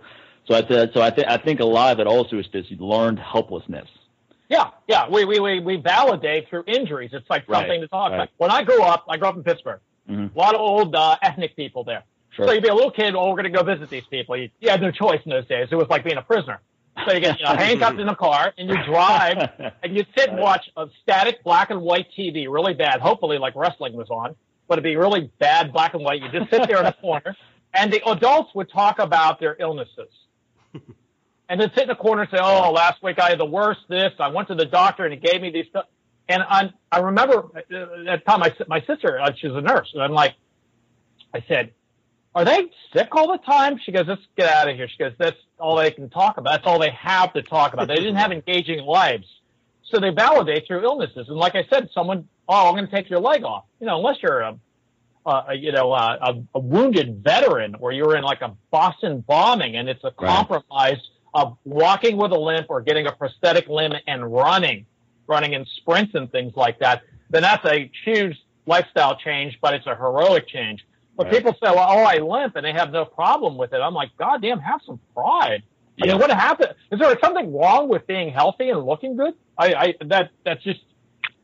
[SPEAKER 2] So I th- so I think I think a lot of it also is this learned helplessness.
[SPEAKER 3] Yeah, yeah. We, we, we, we validate through injuries. It's like
[SPEAKER 2] Right,
[SPEAKER 3] something to talk
[SPEAKER 2] right.
[SPEAKER 3] about. When I grew up, I grew up in Pittsburgh.
[SPEAKER 2] Mhm.
[SPEAKER 3] A lot of old uh, ethnic people there.
[SPEAKER 2] Sure.
[SPEAKER 3] So you'd be a little kid, oh, we're going to go visit these people. You, you had no choice in those days. It was like being a prisoner. So you get you know, handcuffed in a car and you drive and you'd sit and watch a static black and white TV, really bad. Hopefully, like wrestling was on, but it'd be really bad black and white. You just sit there in a corner, and the adults would talk about their illnesses, and then sit in a corner and say, "Oh, last week I had the worst. This I went to the doctor and he gave me these stuff." And I, I remember uh, at the time my my sister, uh, she's a nurse, and I'm like, I said, "Are they sick all the time?" She goes, "Let's get out of here." She goes, "That's all they can talk about. That's all they have to talk about. They didn't have engaging lives, so they validate your illnesses." And like I said, someone, "Oh, I'm going to take your leg off," you know, unless you're a, a you know a, a, a wounded veteran or you're in like a Boston bombing and it's a
[SPEAKER 2] Right.
[SPEAKER 3] compromise of walking with a limp or getting a prosthetic limb and running, running in sprints and things like that, then that's a huge lifestyle change, but it's a heroic change. But
[SPEAKER 2] Right.
[SPEAKER 3] people say, well, oh, I limp and they have no problem with it. I'm like, God damn, have some pride. I
[SPEAKER 2] Yeah.
[SPEAKER 3] mean, what happened? Is there something wrong with being healthy and looking good? I, I that that's just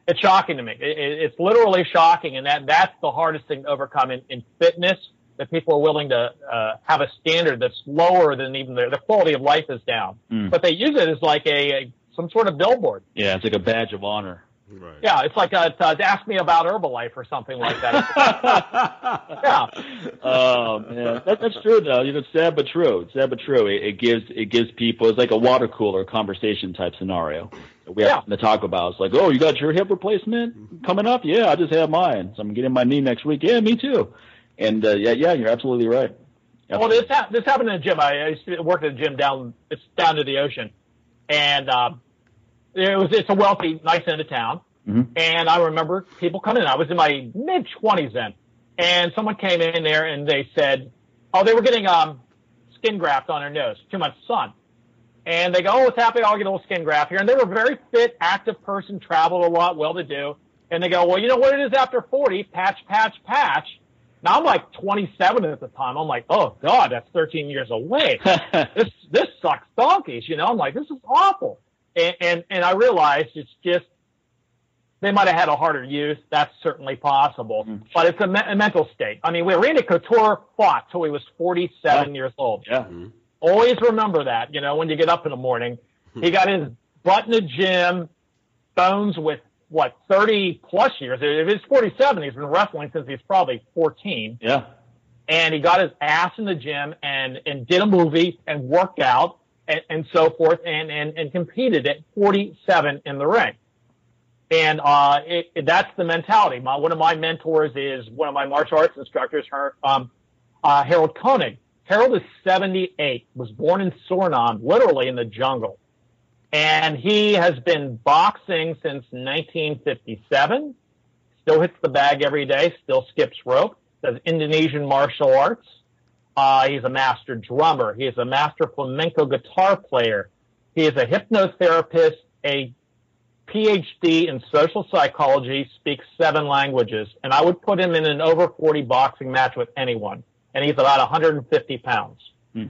[SPEAKER 3] it's shocking to me. It, it, it's literally shocking, and that that's the hardest thing to overcome in, in fitness. That people are willing to uh, have a standard that's lower than even their the quality of life is down,
[SPEAKER 2] Mm.
[SPEAKER 3] but they use it as like a, a some sort of billboard.
[SPEAKER 2] Yeah, it's like a badge of honor.
[SPEAKER 1] Right.
[SPEAKER 3] Yeah, it's like a, uh, ask me about Herbalife or something like that. yeah,
[SPEAKER 2] oh man, that, that's true though. You know, it's sad but true. It's sad but true. It, it gives it gives people it's like a water cooler conversation type scenario. that We have to talk about. It's like, oh, you got your hip replacement coming up? Yeah, I just had mine. So I'm getting my knee next week. Yeah, me too. And uh, yeah, yeah, you're absolutely right.
[SPEAKER 3] Well, this ha- this happened in a gym. I, I used to work at a gym down it's down to the ocean, and um, it was it's a wealthy, nice end of town.
[SPEAKER 2] Mhm.
[SPEAKER 3] And I remember people coming in. I was in my mid twenties then, and someone came in there and they said, "Oh, they were getting um skin graft on their nose, too much sun." And they go, "Oh, what's happening? I'll get a little skin graft here." And they were a very fit, active person, traveled a lot, well to do. And they go, "Well, you know what it is after forty? Patch, patch, patch." Now I'm like 27 at the time. I'm like, oh god, that's 13 years away. this this sucks donkeys. You know, I'm like, this is awful. And and, and I realized it's just they might have had a harder youth. That's certainly possible,
[SPEAKER 2] Mhm.
[SPEAKER 3] but it's a, me- a mental state. I mean, we Randy Couture fought till he was 47 years old.
[SPEAKER 2] yeah.
[SPEAKER 3] Always remember that. You know, when you get up in the morning, he got his butt in the gym, bones with what 30 plus years. If he's 47, he's been wrestling since he's probably 14
[SPEAKER 2] Yeah.
[SPEAKER 3] and he got his ass in the gym and, and did a movie and worked out and, and so forth and, and, and competed at 47 in the ring. And, uh, it, it- that's the mentality. My, one of my mentors is one of my martial arts instructors, her, um, uh, Harold Koenig. Harold is 78, was born in Suriname, literally in the jungle. And he has been boxing since 1957 still hits the bag every day, still skips rope, does Indonesian martial arts. Uh, he's a master drummer. He is a master flamenco guitar player. He is a hypnotherapist, a PhD in social psychology, speaks seven languages, and I would put him in an over 40 boxing match with anyone. And he's about 150 pounds.
[SPEAKER 2] Hmm.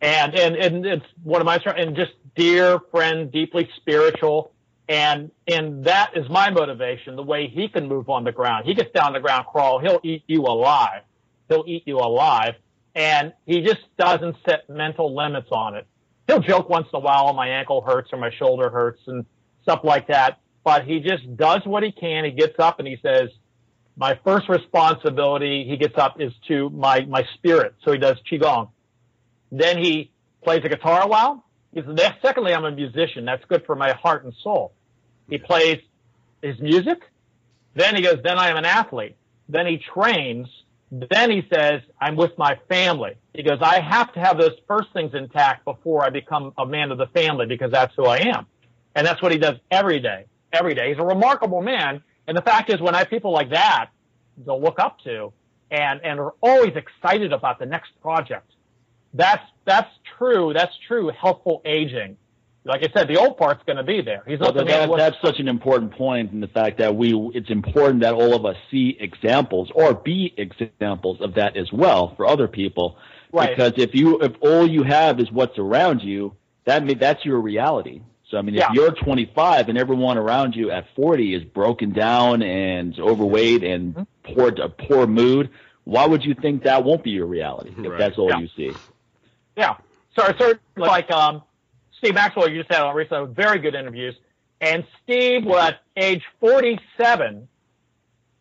[SPEAKER 3] And, and, and it's one of my, and just dear friend, deeply spiritual. And, and that is my motivation, the way he can move on the ground. He gets down on the ground, crawl, he'll eat you alive. He'll eat you alive. And he just doesn't set mental limits on it. He'll joke once in a while, my ankle hurts or my shoulder hurts and stuff like that. But he just does what he can. He gets up and he says, my first responsibility, he gets up, is to my, my spirit. So he does Qigong. Then he plays the guitar a while. He says, secondly, I'm a musician. That's good for my heart and soul. He plays his music. Then he goes, then I am an athlete. Then he trains. Then he says, I'm with my family. He goes, I have to have those first things intact before I become a man of the family because that's who I am. And that's what he does every day, every day. He's a remarkable man. And the fact is when I have people like that to look up to and, and are always excited about the next project, that's, that's true. That's true healthful aging like I said, the old part's going to be there. He's
[SPEAKER 2] well,
[SPEAKER 3] not
[SPEAKER 2] that, that's such an important point in the fact that we, it's important that all of us see examples or be examples of that as well for other people.
[SPEAKER 3] Right.
[SPEAKER 2] Because if you, if all you have is what's around you, that may, that's your reality. So I mean, if
[SPEAKER 3] Yeah.
[SPEAKER 2] you're 25 and everyone around you at 40 is broken down and overweight and
[SPEAKER 3] Mm-hmm.
[SPEAKER 2] poor, a poor mood, why would you think that won't be your reality if
[SPEAKER 1] Right.
[SPEAKER 2] that's all
[SPEAKER 3] Yeah.
[SPEAKER 2] you see?
[SPEAKER 3] Yeah. So, so like um, Steve Maxwell, you just had on recently, very good interviews. And Steve, was at age 47,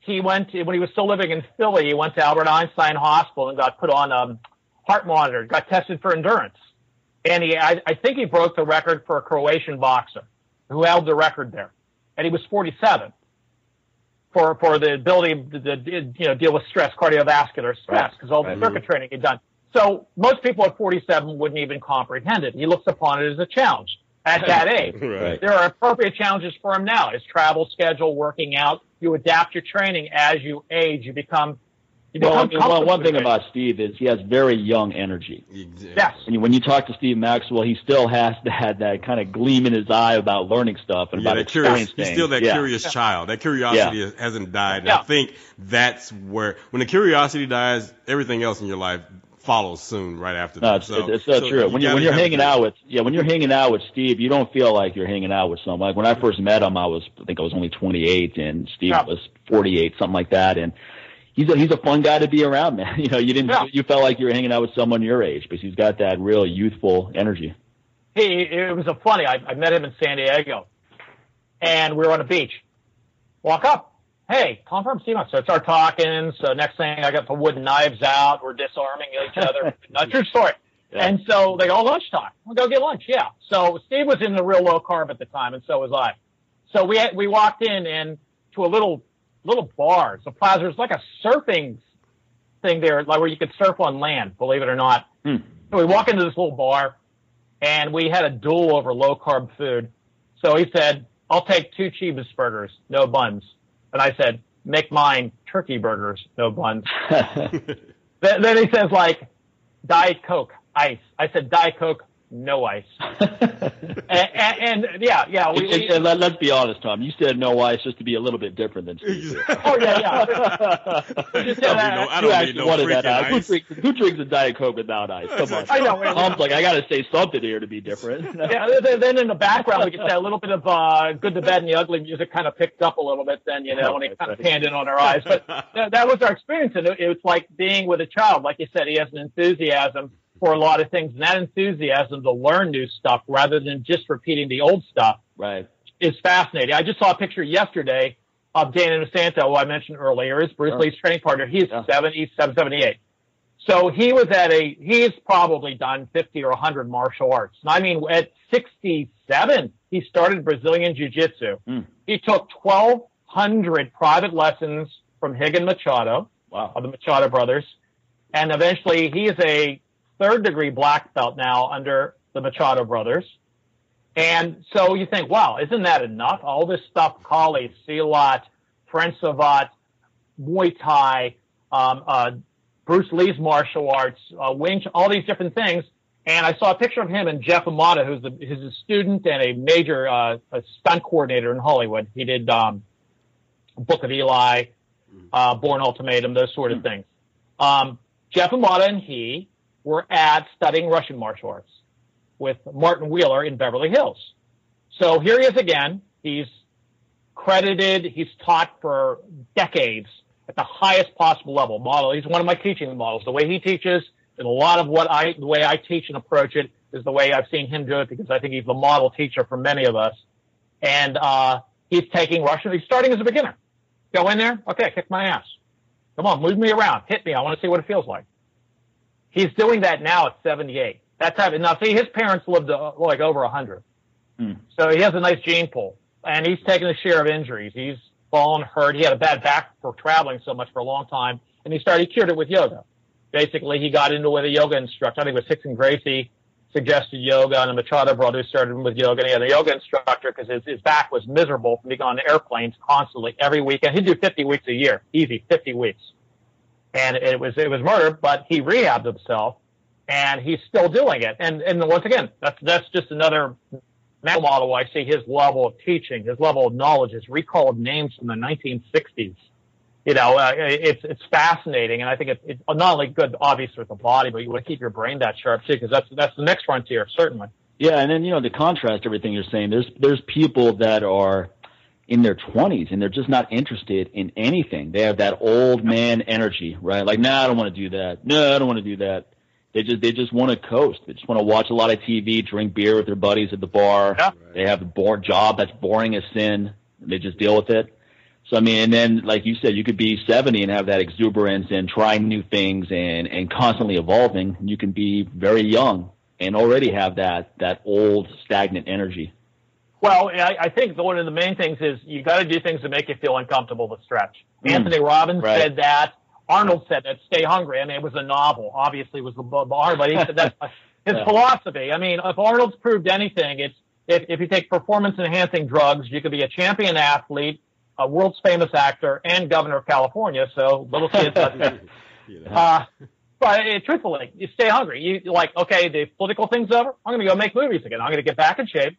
[SPEAKER 3] he went to, when he was still living in Philly, he went to Albert Einstein Hospital and got put on a heart monitor, got tested for endurance. And he, I, I think he broke the record for a Croatian boxer who held the record there. And he was 47 for, for the ability to, to you know, deal with stress, cardiovascular stress, because all the
[SPEAKER 2] Right.
[SPEAKER 3] circuit training he'd done. So most people at 47 wouldn't even comprehend it. He looks upon it as a challenge at that age.
[SPEAKER 1] Right.
[SPEAKER 3] There are appropriate challenges for him now. His travel schedule, working out. You adapt your training as you age. You become, you
[SPEAKER 2] Well, I mean, one, one thing about Steve is he has very young energy.
[SPEAKER 3] Yes.
[SPEAKER 2] And when you talk to Steve Maxwell, he still has that that kind of gleam in his eye about learning stuff and
[SPEAKER 1] Yeah,
[SPEAKER 2] about
[SPEAKER 1] that curious,
[SPEAKER 2] experiencing
[SPEAKER 1] he's still that
[SPEAKER 2] yeah.
[SPEAKER 1] curious child. That curiosity hasn't died. And
[SPEAKER 3] Yeah.
[SPEAKER 1] I think that's where, when the curiosity dies, everything else in your life follows soon right after
[SPEAKER 2] No,
[SPEAKER 1] that.
[SPEAKER 2] it's, it's, it's so, true. When, you,
[SPEAKER 1] gotta
[SPEAKER 2] when you're hanging out with yeah, when you're hanging out with Steve, you don't feel like you're hanging out with someone. Like when I first met him, I was I think I was only 28, and Steve
[SPEAKER 3] Yeah.
[SPEAKER 2] was 48, something like that. And he's a, he's a fun guy to be around, man. You know, you didn't
[SPEAKER 3] Yeah.
[SPEAKER 2] you felt like you were hanging out with someone your age because he's got that real youthful energy.
[SPEAKER 3] he it was a funny. I, I met him in San Diego, and we were on a beach. Walk up. Hey, from Steve. So I start talking. So next thing, I got the wooden knives out. We're disarming each other. Not true story.
[SPEAKER 2] Yeah.
[SPEAKER 3] And so they go lunchtime. We'll go get lunch. Yeah. So Steve was in the real low carb at the time, and so was I. So we had, we walked in and to a little little bar. So plaza. It's like a surfing thing there, like where you could surf on land. Believe it or not.
[SPEAKER 2] Hmm.
[SPEAKER 3] So we walk into this little bar, and we had a duel over low carb food. So he said, "I'll take two Chivas burgers, no buns," and I said, "Make mine turkey burgers, no buns." then, then he says, "Like Diet Coke, ice." I said, "Diet Coke, no ice." and, and, and yeah, yeah, we,
[SPEAKER 2] And-
[SPEAKER 3] we,
[SPEAKER 2] and let, us be honest, Tom. You said no ice just to be a little bit different than Steve.
[SPEAKER 3] oh yeah, yeah.
[SPEAKER 1] I
[SPEAKER 3] Just
[SPEAKER 1] don't no, I don't
[SPEAKER 2] actually
[SPEAKER 1] no
[SPEAKER 2] wanted that
[SPEAKER 1] freaking
[SPEAKER 2] ice. Who drinks, who drinks a Diet Coke without ice? Come on.
[SPEAKER 3] I know, I know.
[SPEAKER 2] Tom's like, I got to say something here to be different.
[SPEAKER 3] yeah, then- then in the background we get that little bit of uh, good, the bad, and the ugly music kind of picked up a little bit. Then you know when it kind of panned in on our eyes, but that, that was our experience, and it, it was like being with a child. Like you said, he has an enthusiasm for a lot of things, and that enthusiasm to learn new stuff rather than just repeating the old stuff
[SPEAKER 2] right.
[SPEAKER 3] is fascinating. I just saw a picture yesterday of Dan Inosanto, who I mentioned earlier, is Bruce. Lee's training partner. He's
[SPEAKER 2] Yeah.
[SPEAKER 3] 77, 78. So he was at a, he's probably done 50 or 100 martial arts. And I mean, at 67, he started Brazilian Jiu Jitsu.
[SPEAKER 2] Mm.
[SPEAKER 3] He took 1,200 private lessons from Rigan Machado
[SPEAKER 2] Wow.
[SPEAKER 3] of the Machado brothers. And eventually he is a third degree black belt now under the Machado brothers. And so you think, wow, isn't that enough? All this stuff, Kali, Silat, French Savate, Muay Thai, um, uh, Bruce Lee's martial arts, uh, Wing, Chun, all these different things. And I saw a picture of him and Jeff Imada, who's, the, who's a student and a major uh, a stunt coordinator in Hollywood. He did um, Book of Eli, uh, Bourne Ultimatum, those sort of things. Um, Jeff Imada and he were at studying Russian martial arts with Martin Wheeler in Beverly Hills. So here he is again. He's credited. He's taught for decades at the highest possible level. Model. He's one of my teaching models. The way he teaches and a lot of what I, the way I teach and approach it is the way I've seen him do it because I think he's the model teacher for many of us. And, uh, he's taking Russian. He's starting as a beginner. Go in there. Okay, kick my ass. Come on, move me around. Hit me. I want to see what it feels like. He's doing that now at 78. That's having, now see, his parents lived uh, like over 100.
[SPEAKER 2] Hmm.
[SPEAKER 3] So he has a nice gene pool and he's taken a share of injuries. He's fallen, hurt. He had a bad back for traveling so much for a long time and he started, he cured it with yoga. Basically, he got into with a yoga instructor. I think it was Rickson Gracie suggested yoga and a Machado brother started him with yoga and he had a yoga instructor because his, his back was miserable from being on airplanes constantly every weekend. He'd do 50 weeks a year, easy, 50 weeks. And it was, it was murder, but he rehabbed himself and he's still doing it. And, and once again, that's, that's just another model. I see his level of teaching, his level of knowledge, his recall of names from the 1960s. You know, uh, it's it's fascinating, and I think it's, it's not only good, obviously, with the body, but you want to keep your brain that sharp too, because that's that's the next frontier, certainly.
[SPEAKER 2] Yeah, and then you know to contrast everything you're saying, there's there's people that are in their 20s and they're just not interested in anything. They have that old man energy, right? Like, nah, I don't want to do that. No, I don't want to do that. They just they just want to coast. They just want to watch a lot of TV, drink beer with their buddies at the bar.
[SPEAKER 3] Yeah.
[SPEAKER 2] They have a bored job that's boring as sin. They just deal with it. So I mean, and then like you said, you could be 70 and have that exuberance and trying new things and and constantly evolving. You can be very young and already have that that old stagnant energy.
[SPEAKER 3] Well, I, I think one of the main things is you got to do things that make you feel uncomfortable to stretch.
[SPEAKER 2] Mm.
[SPEAKER 3] Anthony Robbins
[SPEAKER 2] Right.
[SPEAKER 3] said that. Arnold said that. Stay hungry. I mean, it was a novel. Obviously, it was the book, but he said that's his
[SPEAKER 2] Yeah.
[SPEAKER 3] philosophy. I mean, if Arnold's proved anything, it's if, if you take performance enhancing drugs, you could be a champion athlete, a world's famous actor, and governor of California. So little kids.
[SPEAKER 1] You know.
[SPEAKER 3] Uh, but uh, truthfully, you stay hungry. You like, okay, the political thing's over. I'm going to go make movies again. I'm going to get back in shape,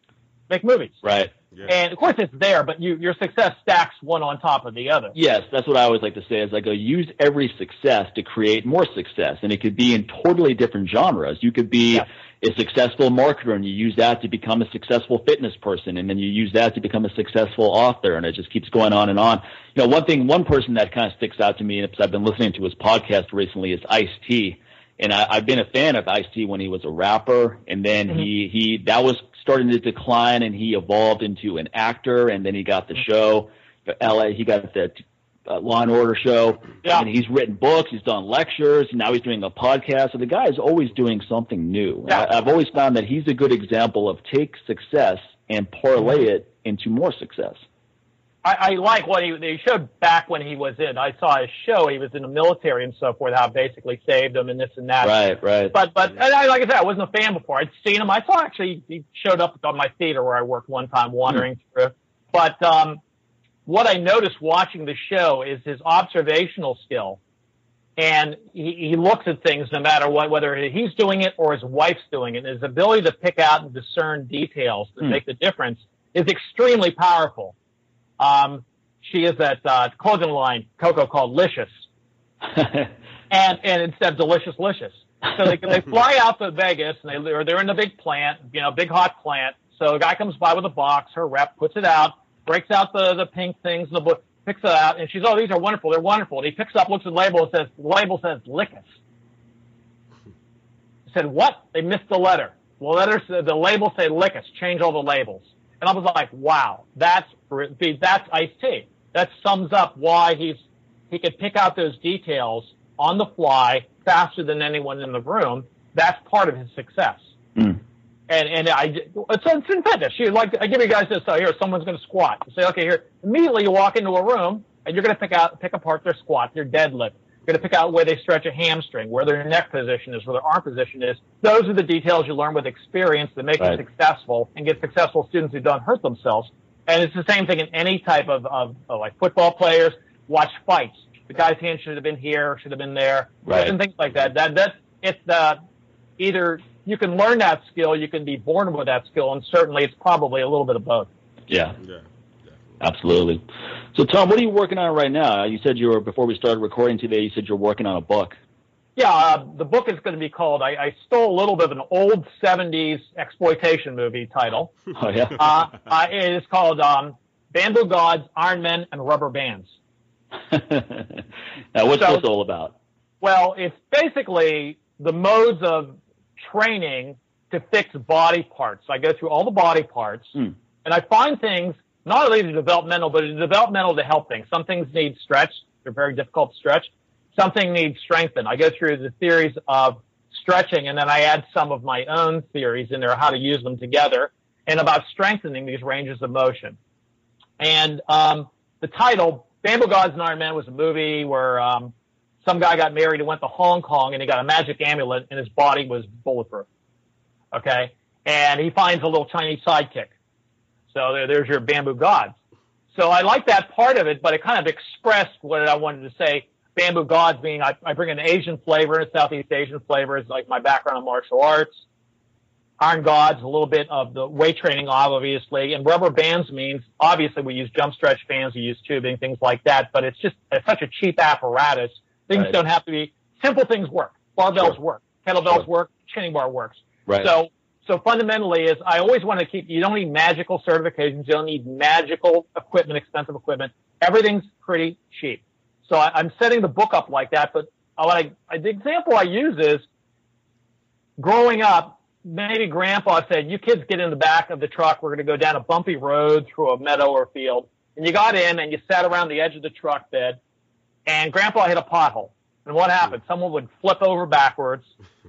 [SPEAKER 3] make movies.
[SPEAKER 2] Right.
[SPEAKER 1] Yeah.
[SPEAKER 3] And of course, it's there, but you, your success stacks one on top of the other.
[SPEAKER 2] Yes, that's what I always like to say is I go use every success to create more success. And it could be in totally different genres. You could be
[SPEAKER 3] Yeah.
[SPEAKER 2] a successful marketer and you use that to become a successful fitness person and then you use that to become a successful author and it just keeps going on and on. You know, one thing, one person that kind of sticks out to me because I've been listening to his podcast recently is Ice T. And I, I've been a fan of Ice T when he was a rapper and then mm-hmm. he, he, that was starting to decline and he evolved into an actor and then he got the mm-hmm. show, the LA, he got the uh, Law and Order show.
[SPEAKER 3] Yeah.
[SPEAKER 2] And he's written books, he's done lectures, and now he's doing a podcast. So the guy is always doing something new.
[SPEAKER 3] Yeah.
[SPEAKER 2] I, I've always found that he's a good example of take success and parlay mm-hmm. it into more success.
[SPEAKER 3] I, I like what he, he showed back when he was in. I saw his show. He was in the military and so forth. How it basically saved him and this and that.
[SPEAKER 2] Right, right.
[SPEAKER 3] But but and I, like I said, I wasn't a fan before. I'd seen him. I saw actually he showed up on my theater where I worked one time, wandering through. But um, what I noticed watching the show is his observational skill, and he, he looks at things no matter what, whether he's doing it or his wife's doing it. And His ability to pick out and discern details that
[SPEAKER 2] Hmm.
[SPEAKER 3] make the difference is extremely powerful. Um, she is that uh, clothing line Coco called Licious and and instead of delicious licious. So they they fly out to Vegas and they or they're in the big plant, you know, big hot plant. So a guy comes by with a box, her rep puts it out, breaks out the the pink things in the book, picks it out, and she's oh these are wonderful, they're wonderful. And he picks up, looks at the label, and says the label says Lickus. I said what? They missed the letter. The letter the label said Lickus. Change all the labels. And I was like, wow, that's that's Ice T. That sums up why he's he could pick out those details on the fly faster than anyone in the room. That's part of his success.
[SPEAKER 2] Mm.
[SPEAKER 3] And and I it's, it's in fitness. You like I give you guys this. So here, someone's going to squat. You say, okay, here. Immediately you walk into a room and you're going to pick out pick apart their squat, their deadlift. You're going to pick out where they stretch a hamstring, where their neck position is, where their arm position is. Those are the details you learn with experience that make
[SPEAKER 2] Right.
[SPEAKER 3] you successful and get successful students who don't hurt themselves. And it's the same thing in any type of, of, of like football players. Watch fights. The guy's hand should have been here, should have been there,
[SPEAKER 2] Right.
[SPEAKER 3] and things like that. That that it's uh, either you can learn that skill, you can be born with that skill, and certainly it's probably a little bit of both.
[SPEAKER 2] yeah,
[SPEAKER 1] Yeah.
[SPEAKER 2] Absolutely. So Tom, what are you working on right now? You said you were before we started recording today. You said you're working on a book.
[SPEAKER 3] Yeah, uh, the book is going to be called. I, I stole a little bit of an old '70s exploitation movie title.
[SPEAKER 2] Oh yeah.
[SPEAKER 3] Uh, uh, it is called um, Bamboo Gods, Iron Men, and Rubber Bands.
[SPEAKER 2] now, what's
[SPEAKER 3] So-
[SPEAKER 2] this all about?
[SPEAKER 3] Well, it's basically the modes of training to fix body parts. I go through all the body parts
[SPEAKER 2] Hmm.
[SPEAKER 3] and I find things not only the developmental, but the developmental to help things. Some things need stretch. They're very difficult to stretch. Something needs strengthened. I go through the theories of stretching and then I add some of my own theories in there, how to use them together and about strengthening these ranges of motion. And, um, the title, Bamboo Gods and Iron Man was a movie where, um, some guy got married and went to Hong Kong and he got a magic amulet and his body was bulletproof. Okay. And he finds a little Chinese sidekick. So there, there's your bamboo gods. So I like that part of it, but it kind of expressed what I wanted to say. Bamboo gods being I, I bring an Asian flavor, and a Southeast Asian flavor is like my background in martial arts. Iron gods, a little bit of the weight training, obviously, and rubber bands means obviously we use jump stretch bands, we use tubing, things like that, but it's just it's such a cheap apparatus. Things right. don't have to be simple. Things work. Barbells sure. work. Kettlebells sure. work. Chinning bar works.
[SPEAKER 2] Right.
[SPEAKER 3] So so fundamentally is I always want to keep, you don't need magical certifications. You don't need magical equipment, expensive equipment. Everything's pretty cheap. So I, am setting the book up like that, but what I, the example I use is growing up, maybe grandpa said, you kids get in the back of the truck. We're going to go down a bumpy road through a meadow or field. And you got in and you sat around the edge of the truck bed and grandpa hit a pothole. And what happened? Hmm. Someone would flip over backwards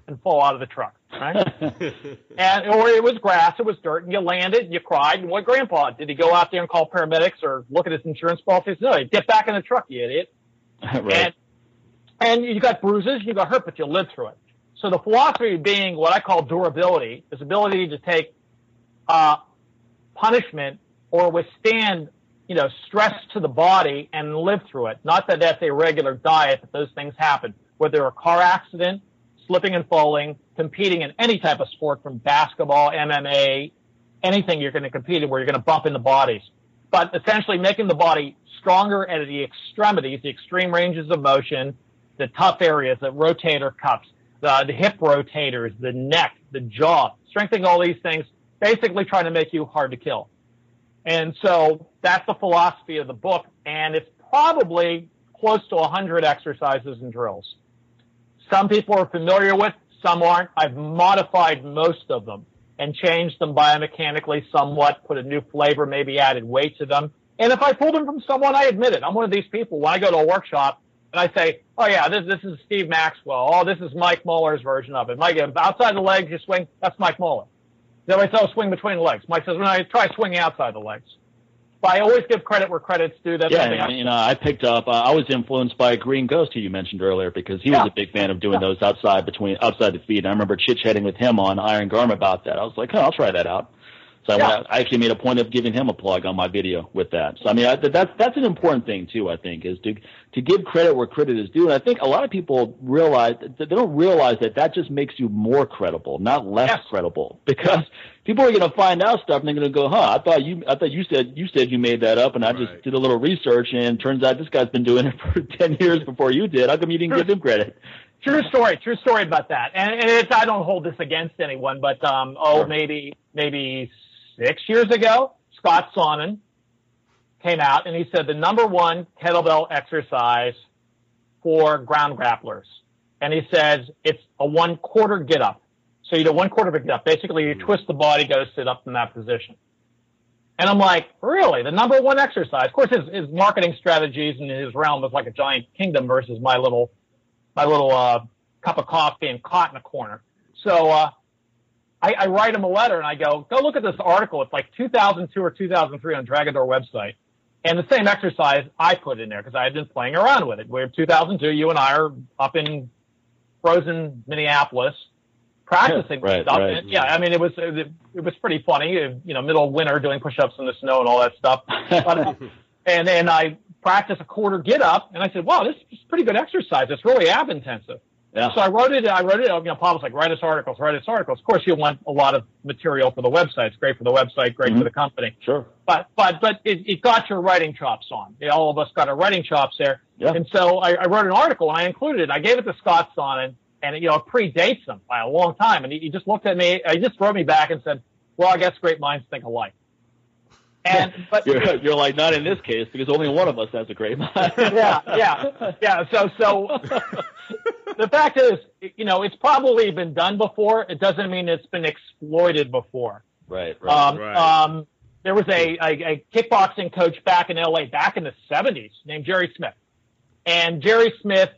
[SPEAKER 3] and fall out of the truck, right? and or it was grass, it was dirt, and you landed, and you cried. And what grandpa did he go out there and call paramedics or look at his insurance policy? No, he get back in the truck, you idiot.
[SPEAKER 2] right.
[SPEAKER 3] And, and you got bruises, you got hurt, but you lived through it. So the philosophy being what I call durability is ability to take uh, punishment or withstand, you know, stress to the body and live through it. Not that that's a regular diet, but those things happen. Whether a car accident, slipping and falling, competing in any type of sport from basketball, MMA, anything you're going to compete in where you're going to bump into bodies. But essentially making the body stronger at the extremities, the extreme ranges of motion, the tough areas, the rotator cuffs, the, the hip rotators, the neck, the jaw, strengthening all these things, basically trying to make you hard to kill. And so that's the philosophy of the book. And it's probably close to 100 exercises and drills. Some people are familiar with, some aren't. I've modified most of them and changed them biomechanically somewhat, put a new flavor, maybe added weight to them. And if I pull them from someone, I admit it. I'm one of these people. When I go to a workshop and I say, "Oh yeah, this this is Steve Maxwell. Oh, this is Mike Mahler's version of it." Mike, outside the legs, you swing. That's Mike Mahler. Then I tell oh, swing between the legs. Mike says, "No, I try swinging outside the legs." But I always give credit where credit's due. That's
[SPEAKER 2] yeah, you know, I picked up. Uh, I was influenced by Green Ghost, who you mentioned earlier, because he yeah. was a big fan of doing yeah. those outside between outside the feet. And I remember chit chatting with him on Iron Garm about that. I was like, oh, I'll try that out. So yeah. I, I actually made a point of giving him a plug on my video with that. So I mean, I, that's that's an important thing too. I think is to to give credit where credit is due. And I think a lot of people realize that they don't realize that that just makes you more credible, not less yes. credible, because people are going to find out stuff and they're going to go, "Huh? I thought you I thought you said you said you made that up, and I right. just did a little research, and turns out this guy's been doing it for ten years before you did. How come you didn't give him credit?"
[SPEAKER 3] True story, true story about that. And, and it's, I don't hold this against anyone, but um, oh, sure. maybe maybe six years ago, Scott Sonnon came out and he said the number one kettlebell exercise for ground grapplers. And he says it's a one quarter get up. So you do one quarter of a get up. Basically you twist the body, go sit up in that position. And I'm like, really? The number one exercise? Of course, his, his marketing strategies in his realm was like a giant kingdom versus my little, my little, uh, cup of coffee and caught in a corner. So, uh, I, I write him a letter and I go, go look at this article. It's like 2002 or 2003 on Dragon Door website. And the same exercise I put in there because I had been playing around with it. We're 2002. You and I are up in frozen Minneapolis practicing
[SPEAKER 2] yeah, right,
[SPEAKER 3] stuff.
[SPEAKER 2] Right.
[SPEAKER 3] And, yeah, I mean, it was, it, it was pretty funny, you know, middle of winter doing push-ups in the snow and all that stuff. But, uh, and then I practiced a quarter get up and I said, wow, this is pretty good exercise. It's really ab intensive.
[SPEAKER 2] Yeah.
[SPEAKER 3] So I wrote it. I wrote it. You know, Paul was like, write us articles, write us articles. Of course, you want a lot of material for the website. It's great for the website, great mm-hmm. for the company.
[SPEAKER 2] Sure.
[SPEAKER 3] But but but it, it got your writing chops on. All of us got our writing chops there.
[SPEAKER 2] Yeah.
[SPEAKER 3] And so I, I wrote an article and I included it. I gave it to Scott Sonnon, and and you know, it predates him by a long time. And he, he just looked at me. He just wrote me back and said, "Well, I guess great minds think alike." And but
[SPEAKER 2] you're, you're like not in this case because only one of us has a great mind.
[SPEAKER 3] yeah, yeah, yeah. So so the fact is, you know, it's probably been done before. It doesn't mean it's been exploited before.
[SPEAKER 2] Right, right,
[SPEAKER 3] um,
[SPEAKER 1] right.
[SPEAKER 3] Um, there was a, a, a kickboxing coach back in LA back in the 70s named Jerry Smith. And Jerry Smith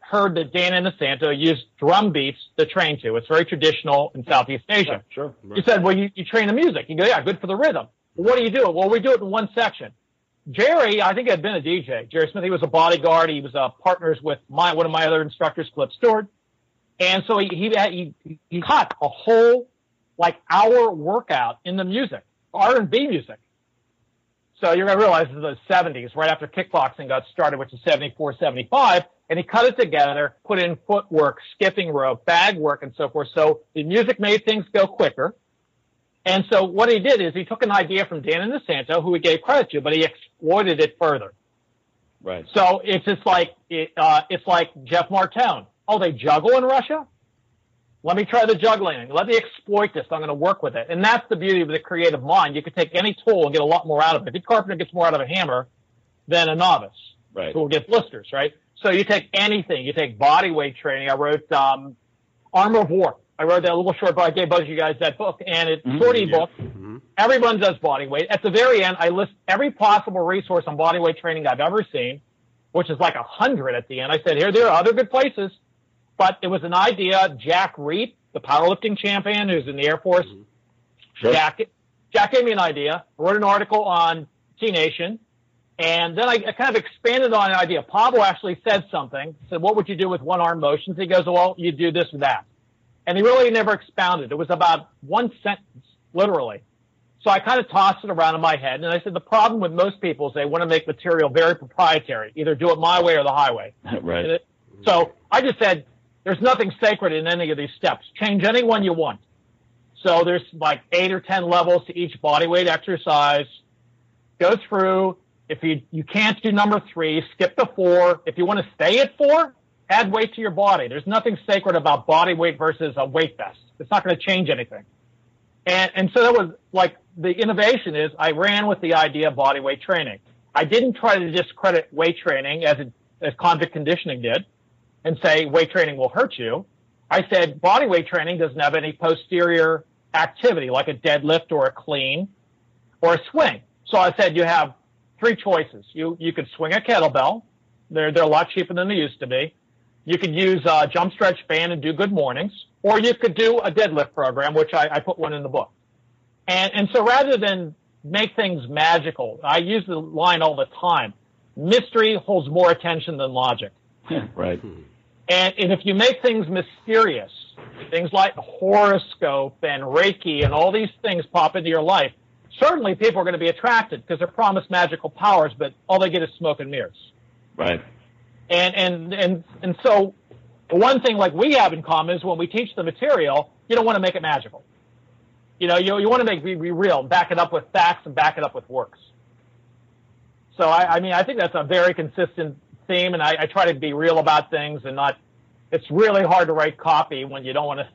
[SPEAKER 3] heard that Dan and Inosanto used drum beats to train to. It's very traditional in Southeast Asia.
[SPEAKER 2] Yeah, sure.
[SPEAKER 3] He said, well, you, you train the music. You go, yeah, good for the rhythm. Well, what do you do? Well, we do it in one section. Jerry, I think had been a DJ. Jerry Smith, he was a bodyguard. He was uh, partners with my one of my other instructors, Cliff Stewart. And so he he he, he cut a whole like hour workout in the music, R and B music. So you're gonna realize this is the 70s, right after kickboxing got started, which is 74, 75, and he cut it together, put in footwork, skipping rope, bag work, and so forth. So the music made things go quicker. And so what he did is he took an idea from Dan Inosanto, who he gave credit to, but he exploited it further.
[SPEAKER 2] Right.
[SPEAKER 3] So it's just like it, uh, it's like Jeff Martone. Oh, they juggle in Russia. Let me try the juggling. Let me exploit this. I'm going to work with it. And that's the beauty of the creative mind. You can take any tool and get a lot more out of it. A carpenter gets more out of a hammer than a novice
[SPEAKER 2] Right.
[SPEAKER 3] who will get blisters, right? So you take anything. You take body weight training. I wrote um, Armor of War. I wrote that little short book. I gave both of you guys that book, and it's
[SPEAKER 2] Mhm.
[SPEAKER 3] short
[SPEAKER 1] Yeah.
[SPEAKER 3] ebook. Everyone does body weight. At the very end, I list every possible resource on body weight training I've ever seen, which is like a hundred at the end. I said, here, there are other good places, but it was an idea. Jack Reape, the powerlifting champion who's in the Air Force,
[SPEAKER 2] Sure.
[SPEAKER 3] Jack, Jack gave me an idea, wrote an article on T Nation, and then I, I kind of expanded on an idea. Pablo actually said something, said, what would you do with one arm motions? He goes, well, you do this or that. And he really never expounded. It was about one sentence, literally. So I kind of tossed it around in my head, and I said, the problem with most people is they want to make material very proprietary, either do it my way or the highway.
[SPEAKER 2] right.
[SPEAKER 3] It- So I just said, there's nothing sacred in any of these steps. Change any one you want. So there's like eight or ten levels to each body weight exercise. Go through. If you, you can't do number three, skip the four. If you want to stay at four, add weight to your body. There's nothing sacred about body weight versus a weight vest. It's not going to change anything. And, and so that was like the innovation is I ran with the idea of body weight training. I didn't try to discredit weight training as it, as convict conditioning did and say weight training will hurt you. I said body weight training doesn't have any posterior activity like a deadlift or a clean or a swing. So I said you have three choices. You you could swing a kettlebell. They're they're a lot cheaper than they used to be. You could use a jump stretch band and do good mornings, or you could do a deadlift program, which I, I put one in the book. And and so rather than make things magical, I use the line all the time. Mystery holds more attention than logic.
[SPEAKER 2] right.
[SPEAKER 3] And, and if you make things mysterious, things like horoscope and Reiki and all these things pop into your life, certainly people are going to be attracted because they're promised magical powers, but all they get is smoke and mirrors.
[SPEAKER 2] Right.
[SPEAKER 3] And, and, and, and so one thing like we have in common is when we teach the material, you don't want to make it magical. You know, you, you want to make be, be real, back it up with facts and back it up with works. So I, I mean, I think that's a very consistent theme, and I, I try to be real about things and not. It's really hard to write copy when you don't want to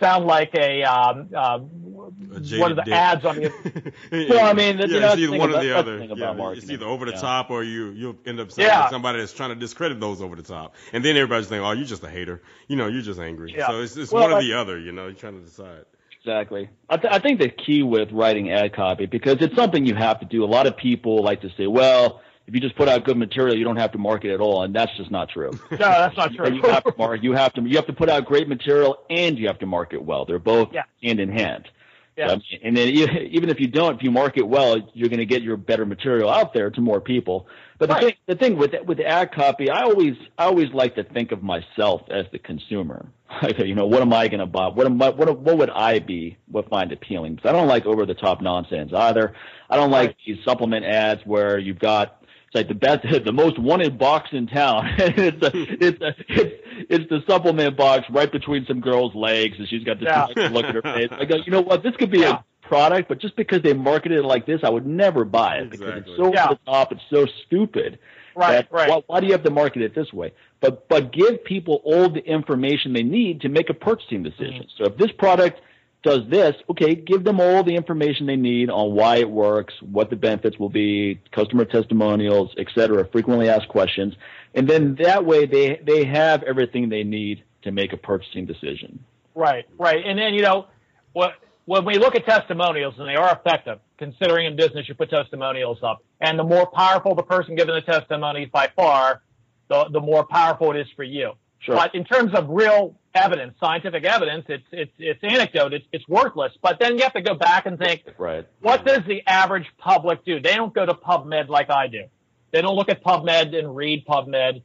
[SPEAKER 3] sound like a um, uh,
[SPEAKER 1] A
[SPEAKER 3] one of the
[SPEAKER 1] dick.
[SPEAKER 3] ads on the.
[SPEAKER 2] Well, I mean,
[SPEAKER 1] yeah,
[SPEAKER 2] you know,
[SPEAKER 1] it's
[SPEAKER 2] that's the
[SPEAKER 1] either
[SPEAKER 2] thing
[SPEAKER 1] one or the other. Yeah, it's either over the
[SPEAKER 2] Yeah.
[SPEAKER 1] top or you you'll end up saying
[SPEAKER 3] Yeah.
[SPEAKER 1] somebody that's trying to discredit those over the top, and then everybody's thinking, oh, you're just a hater. You know, you're just angry.
[SPEAKER 3] Yeah.
[SPEAKER 1] So it's, it's
[SPEAKER 3] Well,
[SPEAKER 1] one or
[SPEAKER 3] like-
[SPEAKER 1] the other. You know, you're trying to decide.
[SPEAKER 2] Exactly. I, th- I think the key with writing ad copy, because it's something you have to do. A lot of people like to say, well, if you just put out good material, you don't have to market at all, and that's just not true.
[SPEAKER 3] No, that's not true.
[SPEAKER 2] you have to market. You have to. You have to put out great material, and you have to market well. They're both
[SPEAKER 3] Yeah.
[SPEAKER 2] hand in hand.
[SPEAKER 3] Yeah.
[SPEAKER 2] Um, and then even if you don't, if you market well, you're going to get your better material out there to more people. But the
[SPEAKER 3] Right.
[SPEAKER 2] thing, the thing with with ad copy, I always I always like to think of myself as the consumer. Like, you know, what am I going to buy? What am I, what what would I be? What find appealing? Because I don't like over the top nonsense either. I don't like
[SPEAKER 3] Right.
[SPEAKER 2] these supplement ads where you've got like the best, the most wanted box in town. it's a, it's a, it's it's the supplement box right between some girl's legs, and she's got this
[SPEAKER 3] Yeah.
[SPEAKER 2] look at her face. I go, you know what? This could be
[SPEAKER 3] Yeah.
[SPEAKER 2] a product, but just because they marketed it like this, I would never buy it because it's so
[SPEAKER 3] Yeah.
[SPEAKER 2] over the top. It's so stupid.
[SPEAKER 3] Right, right.
[SPEAKER 2] Why, why do you have to market it this way? But but give people all the information they need to make a purchasing decision.
[SPEAKER 3] Mm-hmm.
[SPEAKER 2] So if this product does this, okay, give them all the information they need on why it works, what the benefits will be, customer testimonials, et cetera, frequently asked questions, and then that way they they have everything they need to make a purchasing decision.
[SPEAKER 3] Right, right. And then, you know, what when we look at testimonials, and they are effective, considering in business you put testimonials up, and the more powerful the person giving the testimony by far, the, the more powerful it is for you.
[SPEAKER 2] Sure.
[SPEAKER 3] But in terms of real evidence, scientific evidence, it's it's it's anecdote. It's it's worthless. But then you have to go back and think,
[SPEAKER 2] Right.
[SPEAKER 3] what does the average public do? They don't go to PubMed like I do. They don't look at PubMed and read PubMed.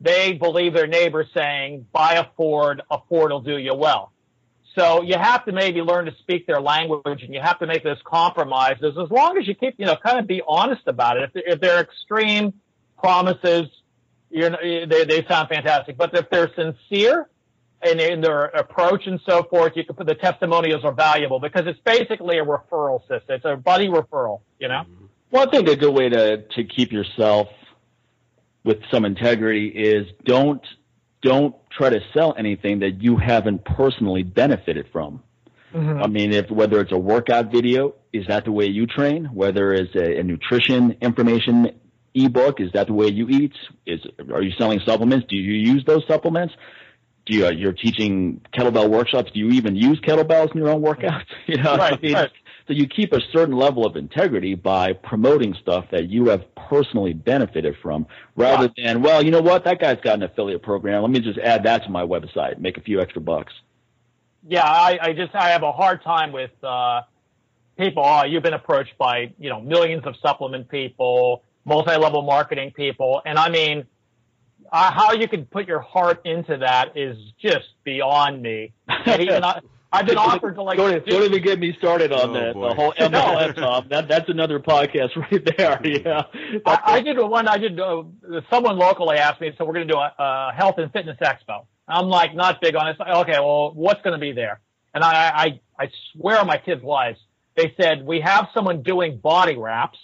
[SPEAKER 3] They believe their neighbor saying, buy a Ford, a Ford will do you well. So you have to maybe learn to speak their language and you have to make those compromises as long as you keep, you know, kind of be honest about it. If, if they're extreme promises, you're, they, they sound fantastic. But if they're sincere in, in their approach and so forth, you can put the testimonials are valuable because it's basically a referral system. It's a buddy referral, you know? Mm-hmm.
[SPEAKER 2] Well, I think a good way to, to keep yourself with some integrity is don't don't try to sell anything that you haven't personally benefited from. Mm-hmm. I mean, if whether it's a workout video, is that the way you train? Whether it's a, a nutrition information ebook, is that the way you eat? Is are you selling supplements? Do you use those supplements? Do you, you're teaching kettlebell workshops? Do you even use kettlebells in your own workouts? You know,
[SPEAKER 3] Right,
[SPEAKER 2] I mean,
[SPEAKER 3] right.
[SPEAKER 2] so you keep a certain level of integrity by promoting stuff that you have personally benefited from, rather than, well, you know what, that guy's got an affiliate program. Let me just add that to my website, make a few extra bucks.
[SPEAKER 3] yeah, I, I just I have a hard time with uh, people. Oh, you've been approached by you know millions of supplement people, multi-level marketing people, and I mean, uh, how you could put your heart into that is just beyond me. Even I, I've been offered to like
[SPEAKER 2] don't,
[SPEAKER 3] do-
[SPEAKER 2] don't even get me started on
[SPEAKER 1] Oh,
[SPEAKER 2] the,
[SPEAKER 1] boy.
[SPEAKER 2] the whole MLM, Tom. That, that's another podcast right there. Yeah.
[SPEAKER 3] I, I did one. I did. Uh, someone locally asked me, so we're going to do a, a health and fitness expo. I'm like, not big on it. So, Okay, well, what's going to be there? And I, I, I swear on my kids' lives, they said we have someone doing body wraps,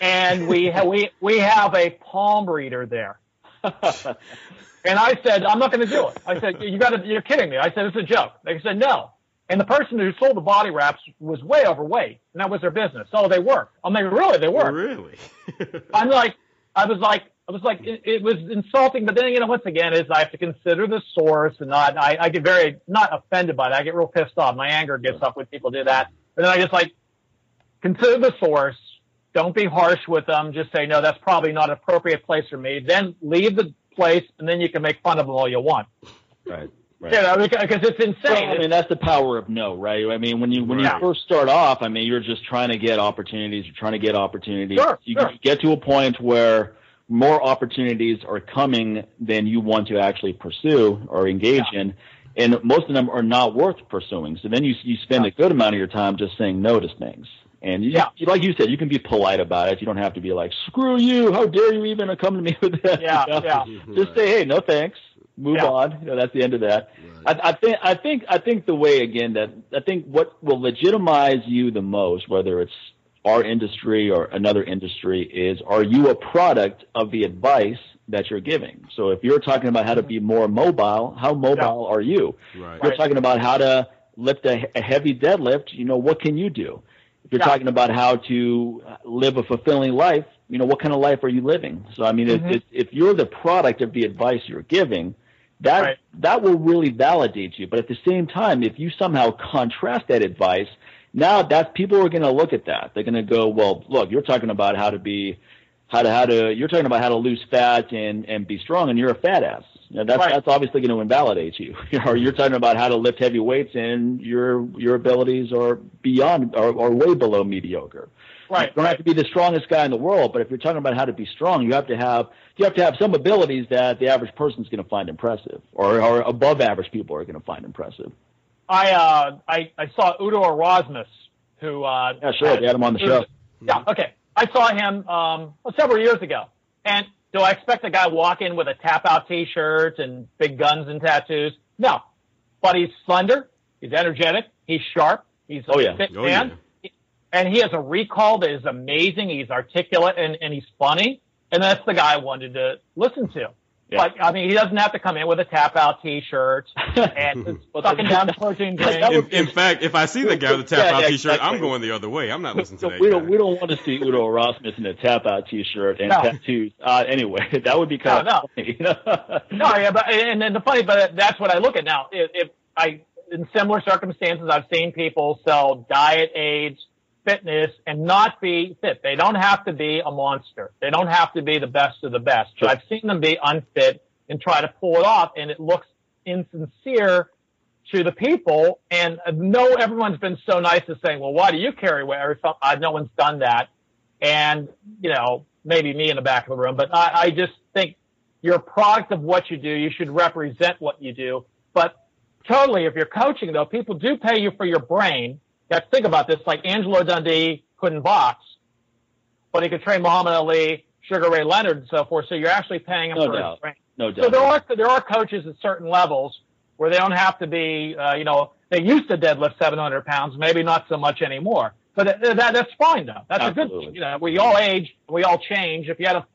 [SPEAKER 3] and we ha- we we have a palm reader there. And I said, I'm not going to do it. I said, you got to, you're kidding me. I said, it's a joke. They said, no. And the person who sold the body wraps was way overweight, and that was their business. So they work. I'm like, really? They work.
[SPEAKER 1] really?
[SPEAKER 3] I'm like, I was like, I was like, it, it was insulting, but then, you know, once again, is I have to consider the source and not, I, I get very, not offended by that. I get real pissed off. My anger gets up when people do that. And then I just like, consider the source. Don't be harsh with them. Just say, no, that's probably not an appropriate place for me. Then leave the place and then you can make fun of them all you want.
[SPEAKER 2] right. Right.
[SPEAKER 3] You know, because it's insane.
[SPEAKER 2] Well, I mean, that's the power of no, right? I mean, when you when
[SPEAKER 3] Yeah.
[SPEAKER 2] you first start off, I mean, you're just trying to get opportunities. You're trying to get opportunities.
[SPEAKER 3] Sure,
[SPEAKER 2] you,
[SPEAKER 3] sure.
[SPEAKER 2] you get to a point where more opportunities are coming than you want to actually pursue or engage in, and most of them are not worth pursuing. So then you you spend a good amount of your time just saying no to things. And
[SPEAKER 3] Yeah.
[SPEAKER 2] you- like you said, you can be polite about it. You don't have to be like, "Screw you! How dare you even come to me with that?"
[SPEAKER 3] Yeah,
[SPEAKER 2] You know?
[SPEAKER 3] yeah.
[SPEAKER 2] Just say, "Hey, no thanks." Move
[SPEAKER 3] Yeah.
[SPEAKER 2] on. You know, that's the end of that. I, I think I think I think the way again that I think what will legitimize you the most, whether it's our industry or another industry, is are you a product of the advice that you're giving? So if you're talking about how to be more mobile, how mobile are you?
[SPEAKER 1] Right.
[SPEAKER 2] If you're
[SPEAKER 3] Right.
[SPEAKER 2] talking about how to lift a, a heavy deadlift, you know what can you do? If you're
[SPEAKER 3] Yeah.
[SPEAKER 2] talking about how to live a fulfilling life, you know what kind of life are you living? So I mean,
[SPEAKER 3] Mhm.
[SPEAKER 2] if, if, if you're the product of the advice you're giving, that
[SPEAKER 3] Right.
[SPEAKER 2] that will really validate you. But at the same time, if you somehow contrast that advice, now that's people are going to look at that. They're going to go, well, look, you're talking about how to be, how to how to you're talking about how to lose fat and and be strong, and you're a fat ass. Know, that's
[SPEAKER 3] Right.
[SPEAKER 2] that's obviously going to invalidate you. or you're talking about how to lift heavy weights, and your your abilities are beyond or, or way below mediocre.
[SPEAKER 3] Right.
[SPEAKER 2] You don't have to be the strongest guy in the world, but if you're talking about how to be strong, you have to have you have to have some abilities that the average person is going to find impressive, or or above average people are going to find impressive.
[SPEAKER 3] I, uh, I, I saw Udo Erasmus, who, uh,
[SPEAKER 2] Yeah, sure. They had him on the show.
[SPEAKER 3] Yeah, okay. I saw him um, several years ago. And do I expect a guy walk in with a tap out t shirt and big guns and tattoos? No. But he's slender, he's energetic, he's sharp, he's a
[SPEAKER 2] Oh, yeah.
[SPEAKER 3] fit
[SPEAKER 1] Oh,
[SPEAKER 3] man. And he has a recall that is amazing. He's articulate and, and he's funny. And that's the guy I wanted to listen to.
[SPEAKER 2] Yeah.
[SPEAKER 3] Like, I mean, he doesn't have to come in with a tap out t shirt and sucking down protein
[SPEAKER 2] That
[SPEAKER 3] drinks.
[SPEAKER 2] would-
[SPEAKER 1] In, in fact, if I see the guy with the
[SPEAKER 2] Yeah,
[SPEAKER 1] tap out
[SPEAKER 2] yeah,
[SPEAKER 1] t-shirt,
[SPEAKER 2] exactly.
[SPEAKER 1] I'm going the other way. I'm not listening to
[SPEAKER 2] So
[SPEAKER 1] that
[SPEAKER 2] we
[SPEAKER 1] guy.
[SPEAKER 2] don't we don't want to see Udo Erasmus in a tap out t shirt and
[SPEAKER 3] No.
[SPEAKER 2] tattoos. Uh, anyway, that would be kind
[SPEAKER 3] No,
[SPEAKER 2] of funny.
[SPEAKER 3] No, yeah, but and then the funny, but that's what I look at now. If, if I in similar circumstances, I've seen people sell diet aids, fitness, and not be fit. They don't have to be a monster. They don't have to be the best of the best. I've seen them be unfit and try to pull it off, and it looks insincere to the people. And no, everyone's been so nice to saying, well, why do you carry weight? Uh, no one's done that. And, you know, maybe me in the back of the room, but I, I just think you're a product of what you do. You should represent what you do. But totally, if you're coaching though, people do pay you for your brain. You have to think about this, like Angelo Dundee couldn't box, but he could train Muhammad Ali, Sugar Ray Leonard and so forth. So you're actually paying him
[SPEAKER 2] no
[SPEAKER 3] for
[SPEAKER 2] doubt.
[SPEAKER 3] his brain.
[SPEAKER 2] No doubt.
[SPEAKER 3] So there are, there are coaches at certain levels where they don't have to be, uh, you know, they used to deadlift 700 pounds, maybe not so much anymore. But that, that, that's fine though. That's
[SPEAKER 2] Absolutely.
[SPEAKER 3] a good thing. You know, we all age, we all change. If you had a,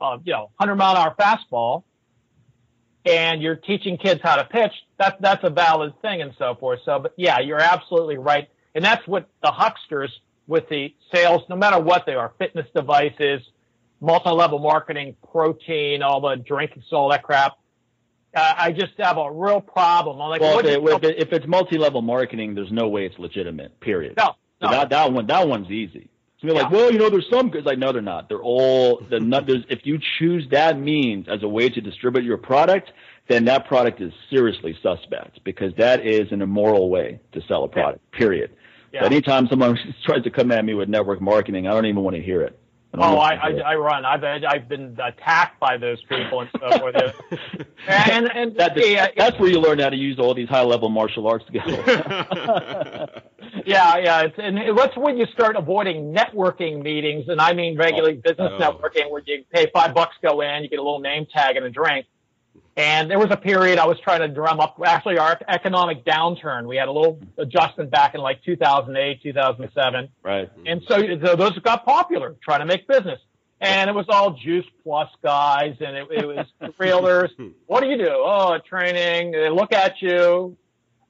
[SPEAKER 3] uh, you know, 100 mile an hour fastball and you're teaching kids how to pitch, that's, that's a valid thing and so forth. So, but yeah, you're absolutely right. And that's what the hucksters with the sales, no matter what they are, fitness devices, multi-level marketing, protein, all the drinks, all that crap. Uh, I just have a real problem. I'm like,
[SPEAKER 2] well,
[SPEAKER 3] what
[SPEAKER 2] if, it, if, it, if it's multi-level marketing, there's no way it's legitimate. Period.
[SPEAKER 3] no, no.
[SPEAKER 2] So that that one that one's easy. So you're like,
[SPEAKER 3] Yeah.
[SPEAKER 2] well, you know, there's some good. It's like, no, they're not. They're all the. There's if you choose that means as a way to distribute your product, then that product is seriously suspect because that is an immoral way to sell a product. Period.
[SPEAKER 3] Yeah.
[SPEAKER 2] But anytime someone tries to come at me with network marketing, I don't even want to hear it. don't
[SPEAKER 3] Oh, I, I. I run. I've I've been attacked by those people and so forth. and and
[SPEAKER 2] That,
[SPEAKER 3] yeah,
[SPEAKER 2] that's where you learn how to use all these high-level martial arts skills.
[SPEAKER 3] yeah, yeah. It's, and what's when you start avoiding networking meetings, and I mean regular oh, business
[SPEAKER 1] Oh.
[SPEAKER 3] networking, where you pay five bucks, go in, you get a little name tag and a drink. And there was a period I was trying to drum up. Actually, our economic downturn. We had a little adjustment back in like 2008, 2007.
[SPEAKER 2] right.
[SPEAKER 3] And so, so those got popular, trying to make business. And it was all Juice Plus guys, and it, it was realtors. What do you do? Oh, training. They look at you.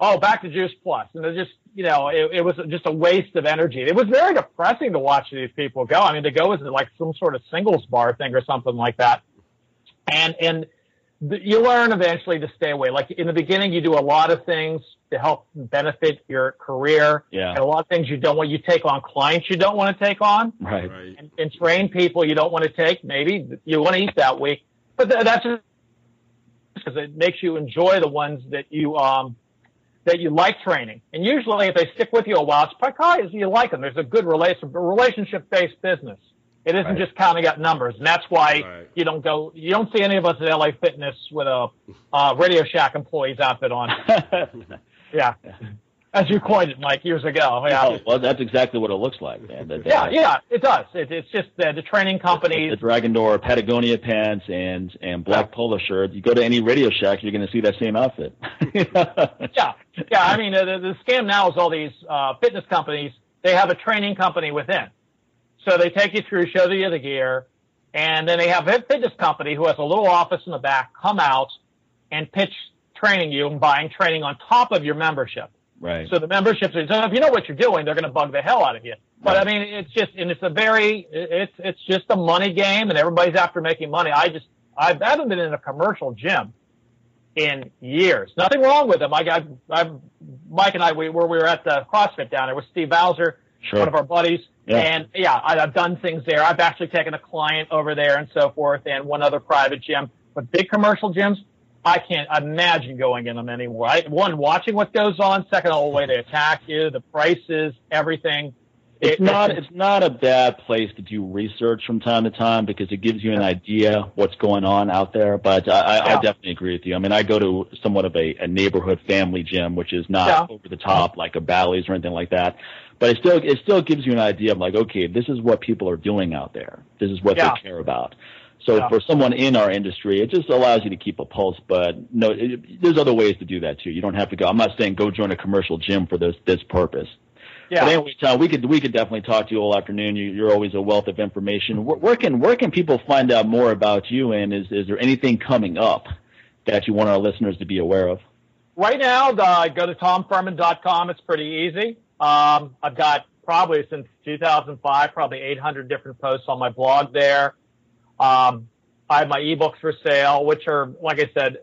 [SPEAKER 3] Oh, back to Juice plus. And they're just, you know, it, it was just a waste of energy. It was very depressing to watch these people go. I mean, to go as like some sort of singles bar thing or something like that. And and you learn eventually to stay away. Like in the beginning, you do a lot of things to help benefit your career.
[SPEAKER 2] Yeah.
[SPEAKER 3] And a lot of things you don't want. You take on clients you don't want to take on
[SPEAKER 2] Right.
[SPEAKER 1] right.
[SPEAKER 3] and, and train people you don't want to take. Maybe you want to eat that week, but th- that's just because it makes you enjoy the ones that you um that you like training. And usually, if they stick with you a while, it's because you like them. There's a good relation relationship based business. It isn't
[SPEAKER 2] Right.
[SPEAKER 3] just counting up numbers, and that's why
[SPEAKER 1] Right.
[SPEAKER 3] you don't go. You don't see any of us at LA Fitness with a uh, Radio Shack employee's outfit on. Yeah, as you coined it, Mike, years ago. Yeah.
[SPEAKER 2] Oh, well, that's exactly what it looks like, man. That-
[SPEAKER 3] Yeah,
[SPEAKER 2] that-
[SPEAKER 3] yeah, it does. It, it's just uh, the training companies.
[SPEAKER 2] the Dragon Door Patagonia pants and and black polo shirt. You go to any Radio Shack, you're going to see that same outfit.
[SPEAKER 3] Yeah, yeah. I mean, the, the the scam now is all these uh, fitness companies. They have a training company within, so they take you through, show you the gear, and then they have a fitness company who has a little office in the back come out and pitch training you and buying training on top of your membership.
[SPEAKER 2] right.
[SPEAKER 3] So the memberships are, oh, so if you know what you're doing, they're going to bug the hell out of you. But I mean, it's just, and it's a very, it's, it's just a money game and everybody's after making money. I just, I've, I haven't been in a commercial gym in years. Nothing wrong with them. I got, I've, Mike and I, we were, we were at the CrossFit down there with Steve Bowser,
[SPEAKER 2] Sure.
[SPEAKER 3] one of our buddies.
[SPEAKER 2] Yeah.
[SPEAKER 3] And yeah, I, I've done things there. I've actually taken a client over there and so forth and one other private gym, but big commercial gyms, I can't imagine going in them anymore. I, one, watching what goes on. Second, all the way they attack you, the prices, everything.
[SPEAKER 2] It's
[SPEAKER 3] It-
[SPEAKER 2] not it's not a bad place to do research from time to time because it gives you an idea what's going on out there. But I, I, I definitely agree with you. I mean, I go to somewhat of a, a neighborhood family gym, which is not
[SPEAKER 3] Yeah.
[SPEAKER 2] over the top like a Bally's or anything like that. But it still it still gives you an idea of like, okay, this is what people are doing out there. This is what
[SPEAKER 3] Yeah.
[SPEAKER 2] they care about. So
[SPEAKER 3] Yeah.
[SPEAKER 2] for someone in our industry, it just allows you to keep a pulse. But no, it, there's other ways to do that too. You don't have to go. I'm not saying go join a commercial gym for this this purpose.
[SPEAKER 3] Yeah.
[SPEAKER 2] But anyway, Tom, we could we could definitely talk to you all afternoon. You, you're always a wealth of information. Where, where can where can people find out more about you? And is is there anything coming up that you want our listeners to be aware of?
[SPEAKER 3] right now, uh, go to tomfurman.com. It's pretty easy. Um, I've got probably since 2005, probably 800 different posts on my blog there. Um, I have my ebooks for sale, which are, like I said,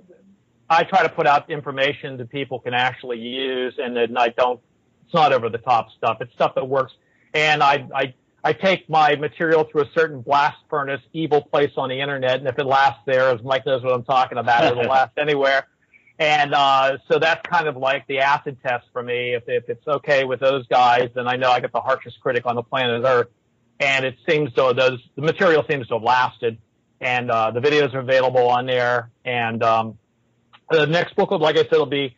[SPEAKER 3] I try to put out information that people can actually use, and then I don't. It's not over the top stuff. It's stuff that works, and I I I take my material through a certain blast furnace, evil place on the internet, and if it lasts there, as Mike knows what I'm talking about, it'll last anywhere. And uh, so that's kind of like the acid test for me. If, if it's okay with those guys, then I know I get the harshest critic on the planet Earth. And it seems to those the material seems to have lasted, and uh, the videos are available on there. And um, the next book, like I said, will be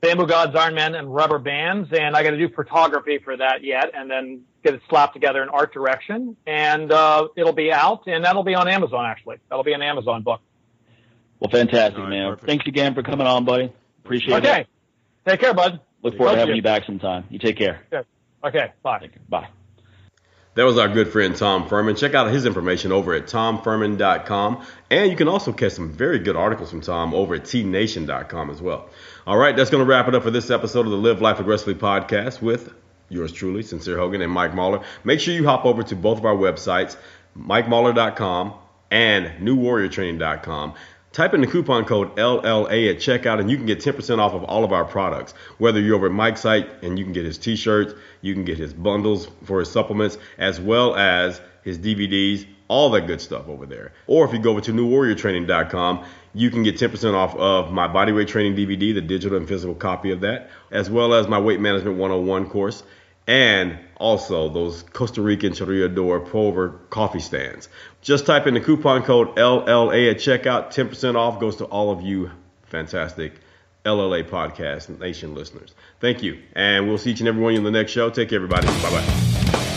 [SPEAKER 3] Bamboo Gods, Iron Men, and Rubber Bands. And I got to do photography for that yet, and then get it slapped together in art direction. And uh, it'll be out, and that'll be on Amazon actually. That'll be an Amazon book.
[SPEAKER 2] Well, fantastic, right, man. Perfect. Thanks again for coming on, buddy. Appreciate
[SPEAKER 3] okay. it. Okay. Take care, bud.
[SPEAKER 2] Look forward to having you. you back sometime. You take care.
[SPEAKER 3] Okay. Okay. Bye.
[SPEAKER 2] Bye.
[SPEAKER 1] That was our good friend Tom Furman. Check out his information over at tomfurman.com. And you can also catch some very good articles from Tom over at tnation.com as well. All right, that's going to wrap it up for this episode of the Live Life Aggressively podcast with yours truly, Sincere Hogan and Mike Mahler. Make sure you hop over to both of our websites, mikemahler.com and newwarriortraining.com. Type in the coupon code LLA at checkout and you can get 10% off of all of our products. Whether you're over at Mike's site and you can get his t-shirts, you can get his bundles for his supplements, as well as his DVDs, all that good stuff over there. Or if you go over to newwarriortraining.com, you can get 10% off of my bodyweight training DVD, the digital and physical copy of that, as well as my weight management 101 course and also those Costa Rican Chorrillador Pulver coffee stands. Just type in the coupon code LLA at checkout. 10% off goes to all of you fantastic LLA Podcast Nation listeners. Thank you. And we'll see each and every one of you in the next show. Take care, everybody. Bye bye.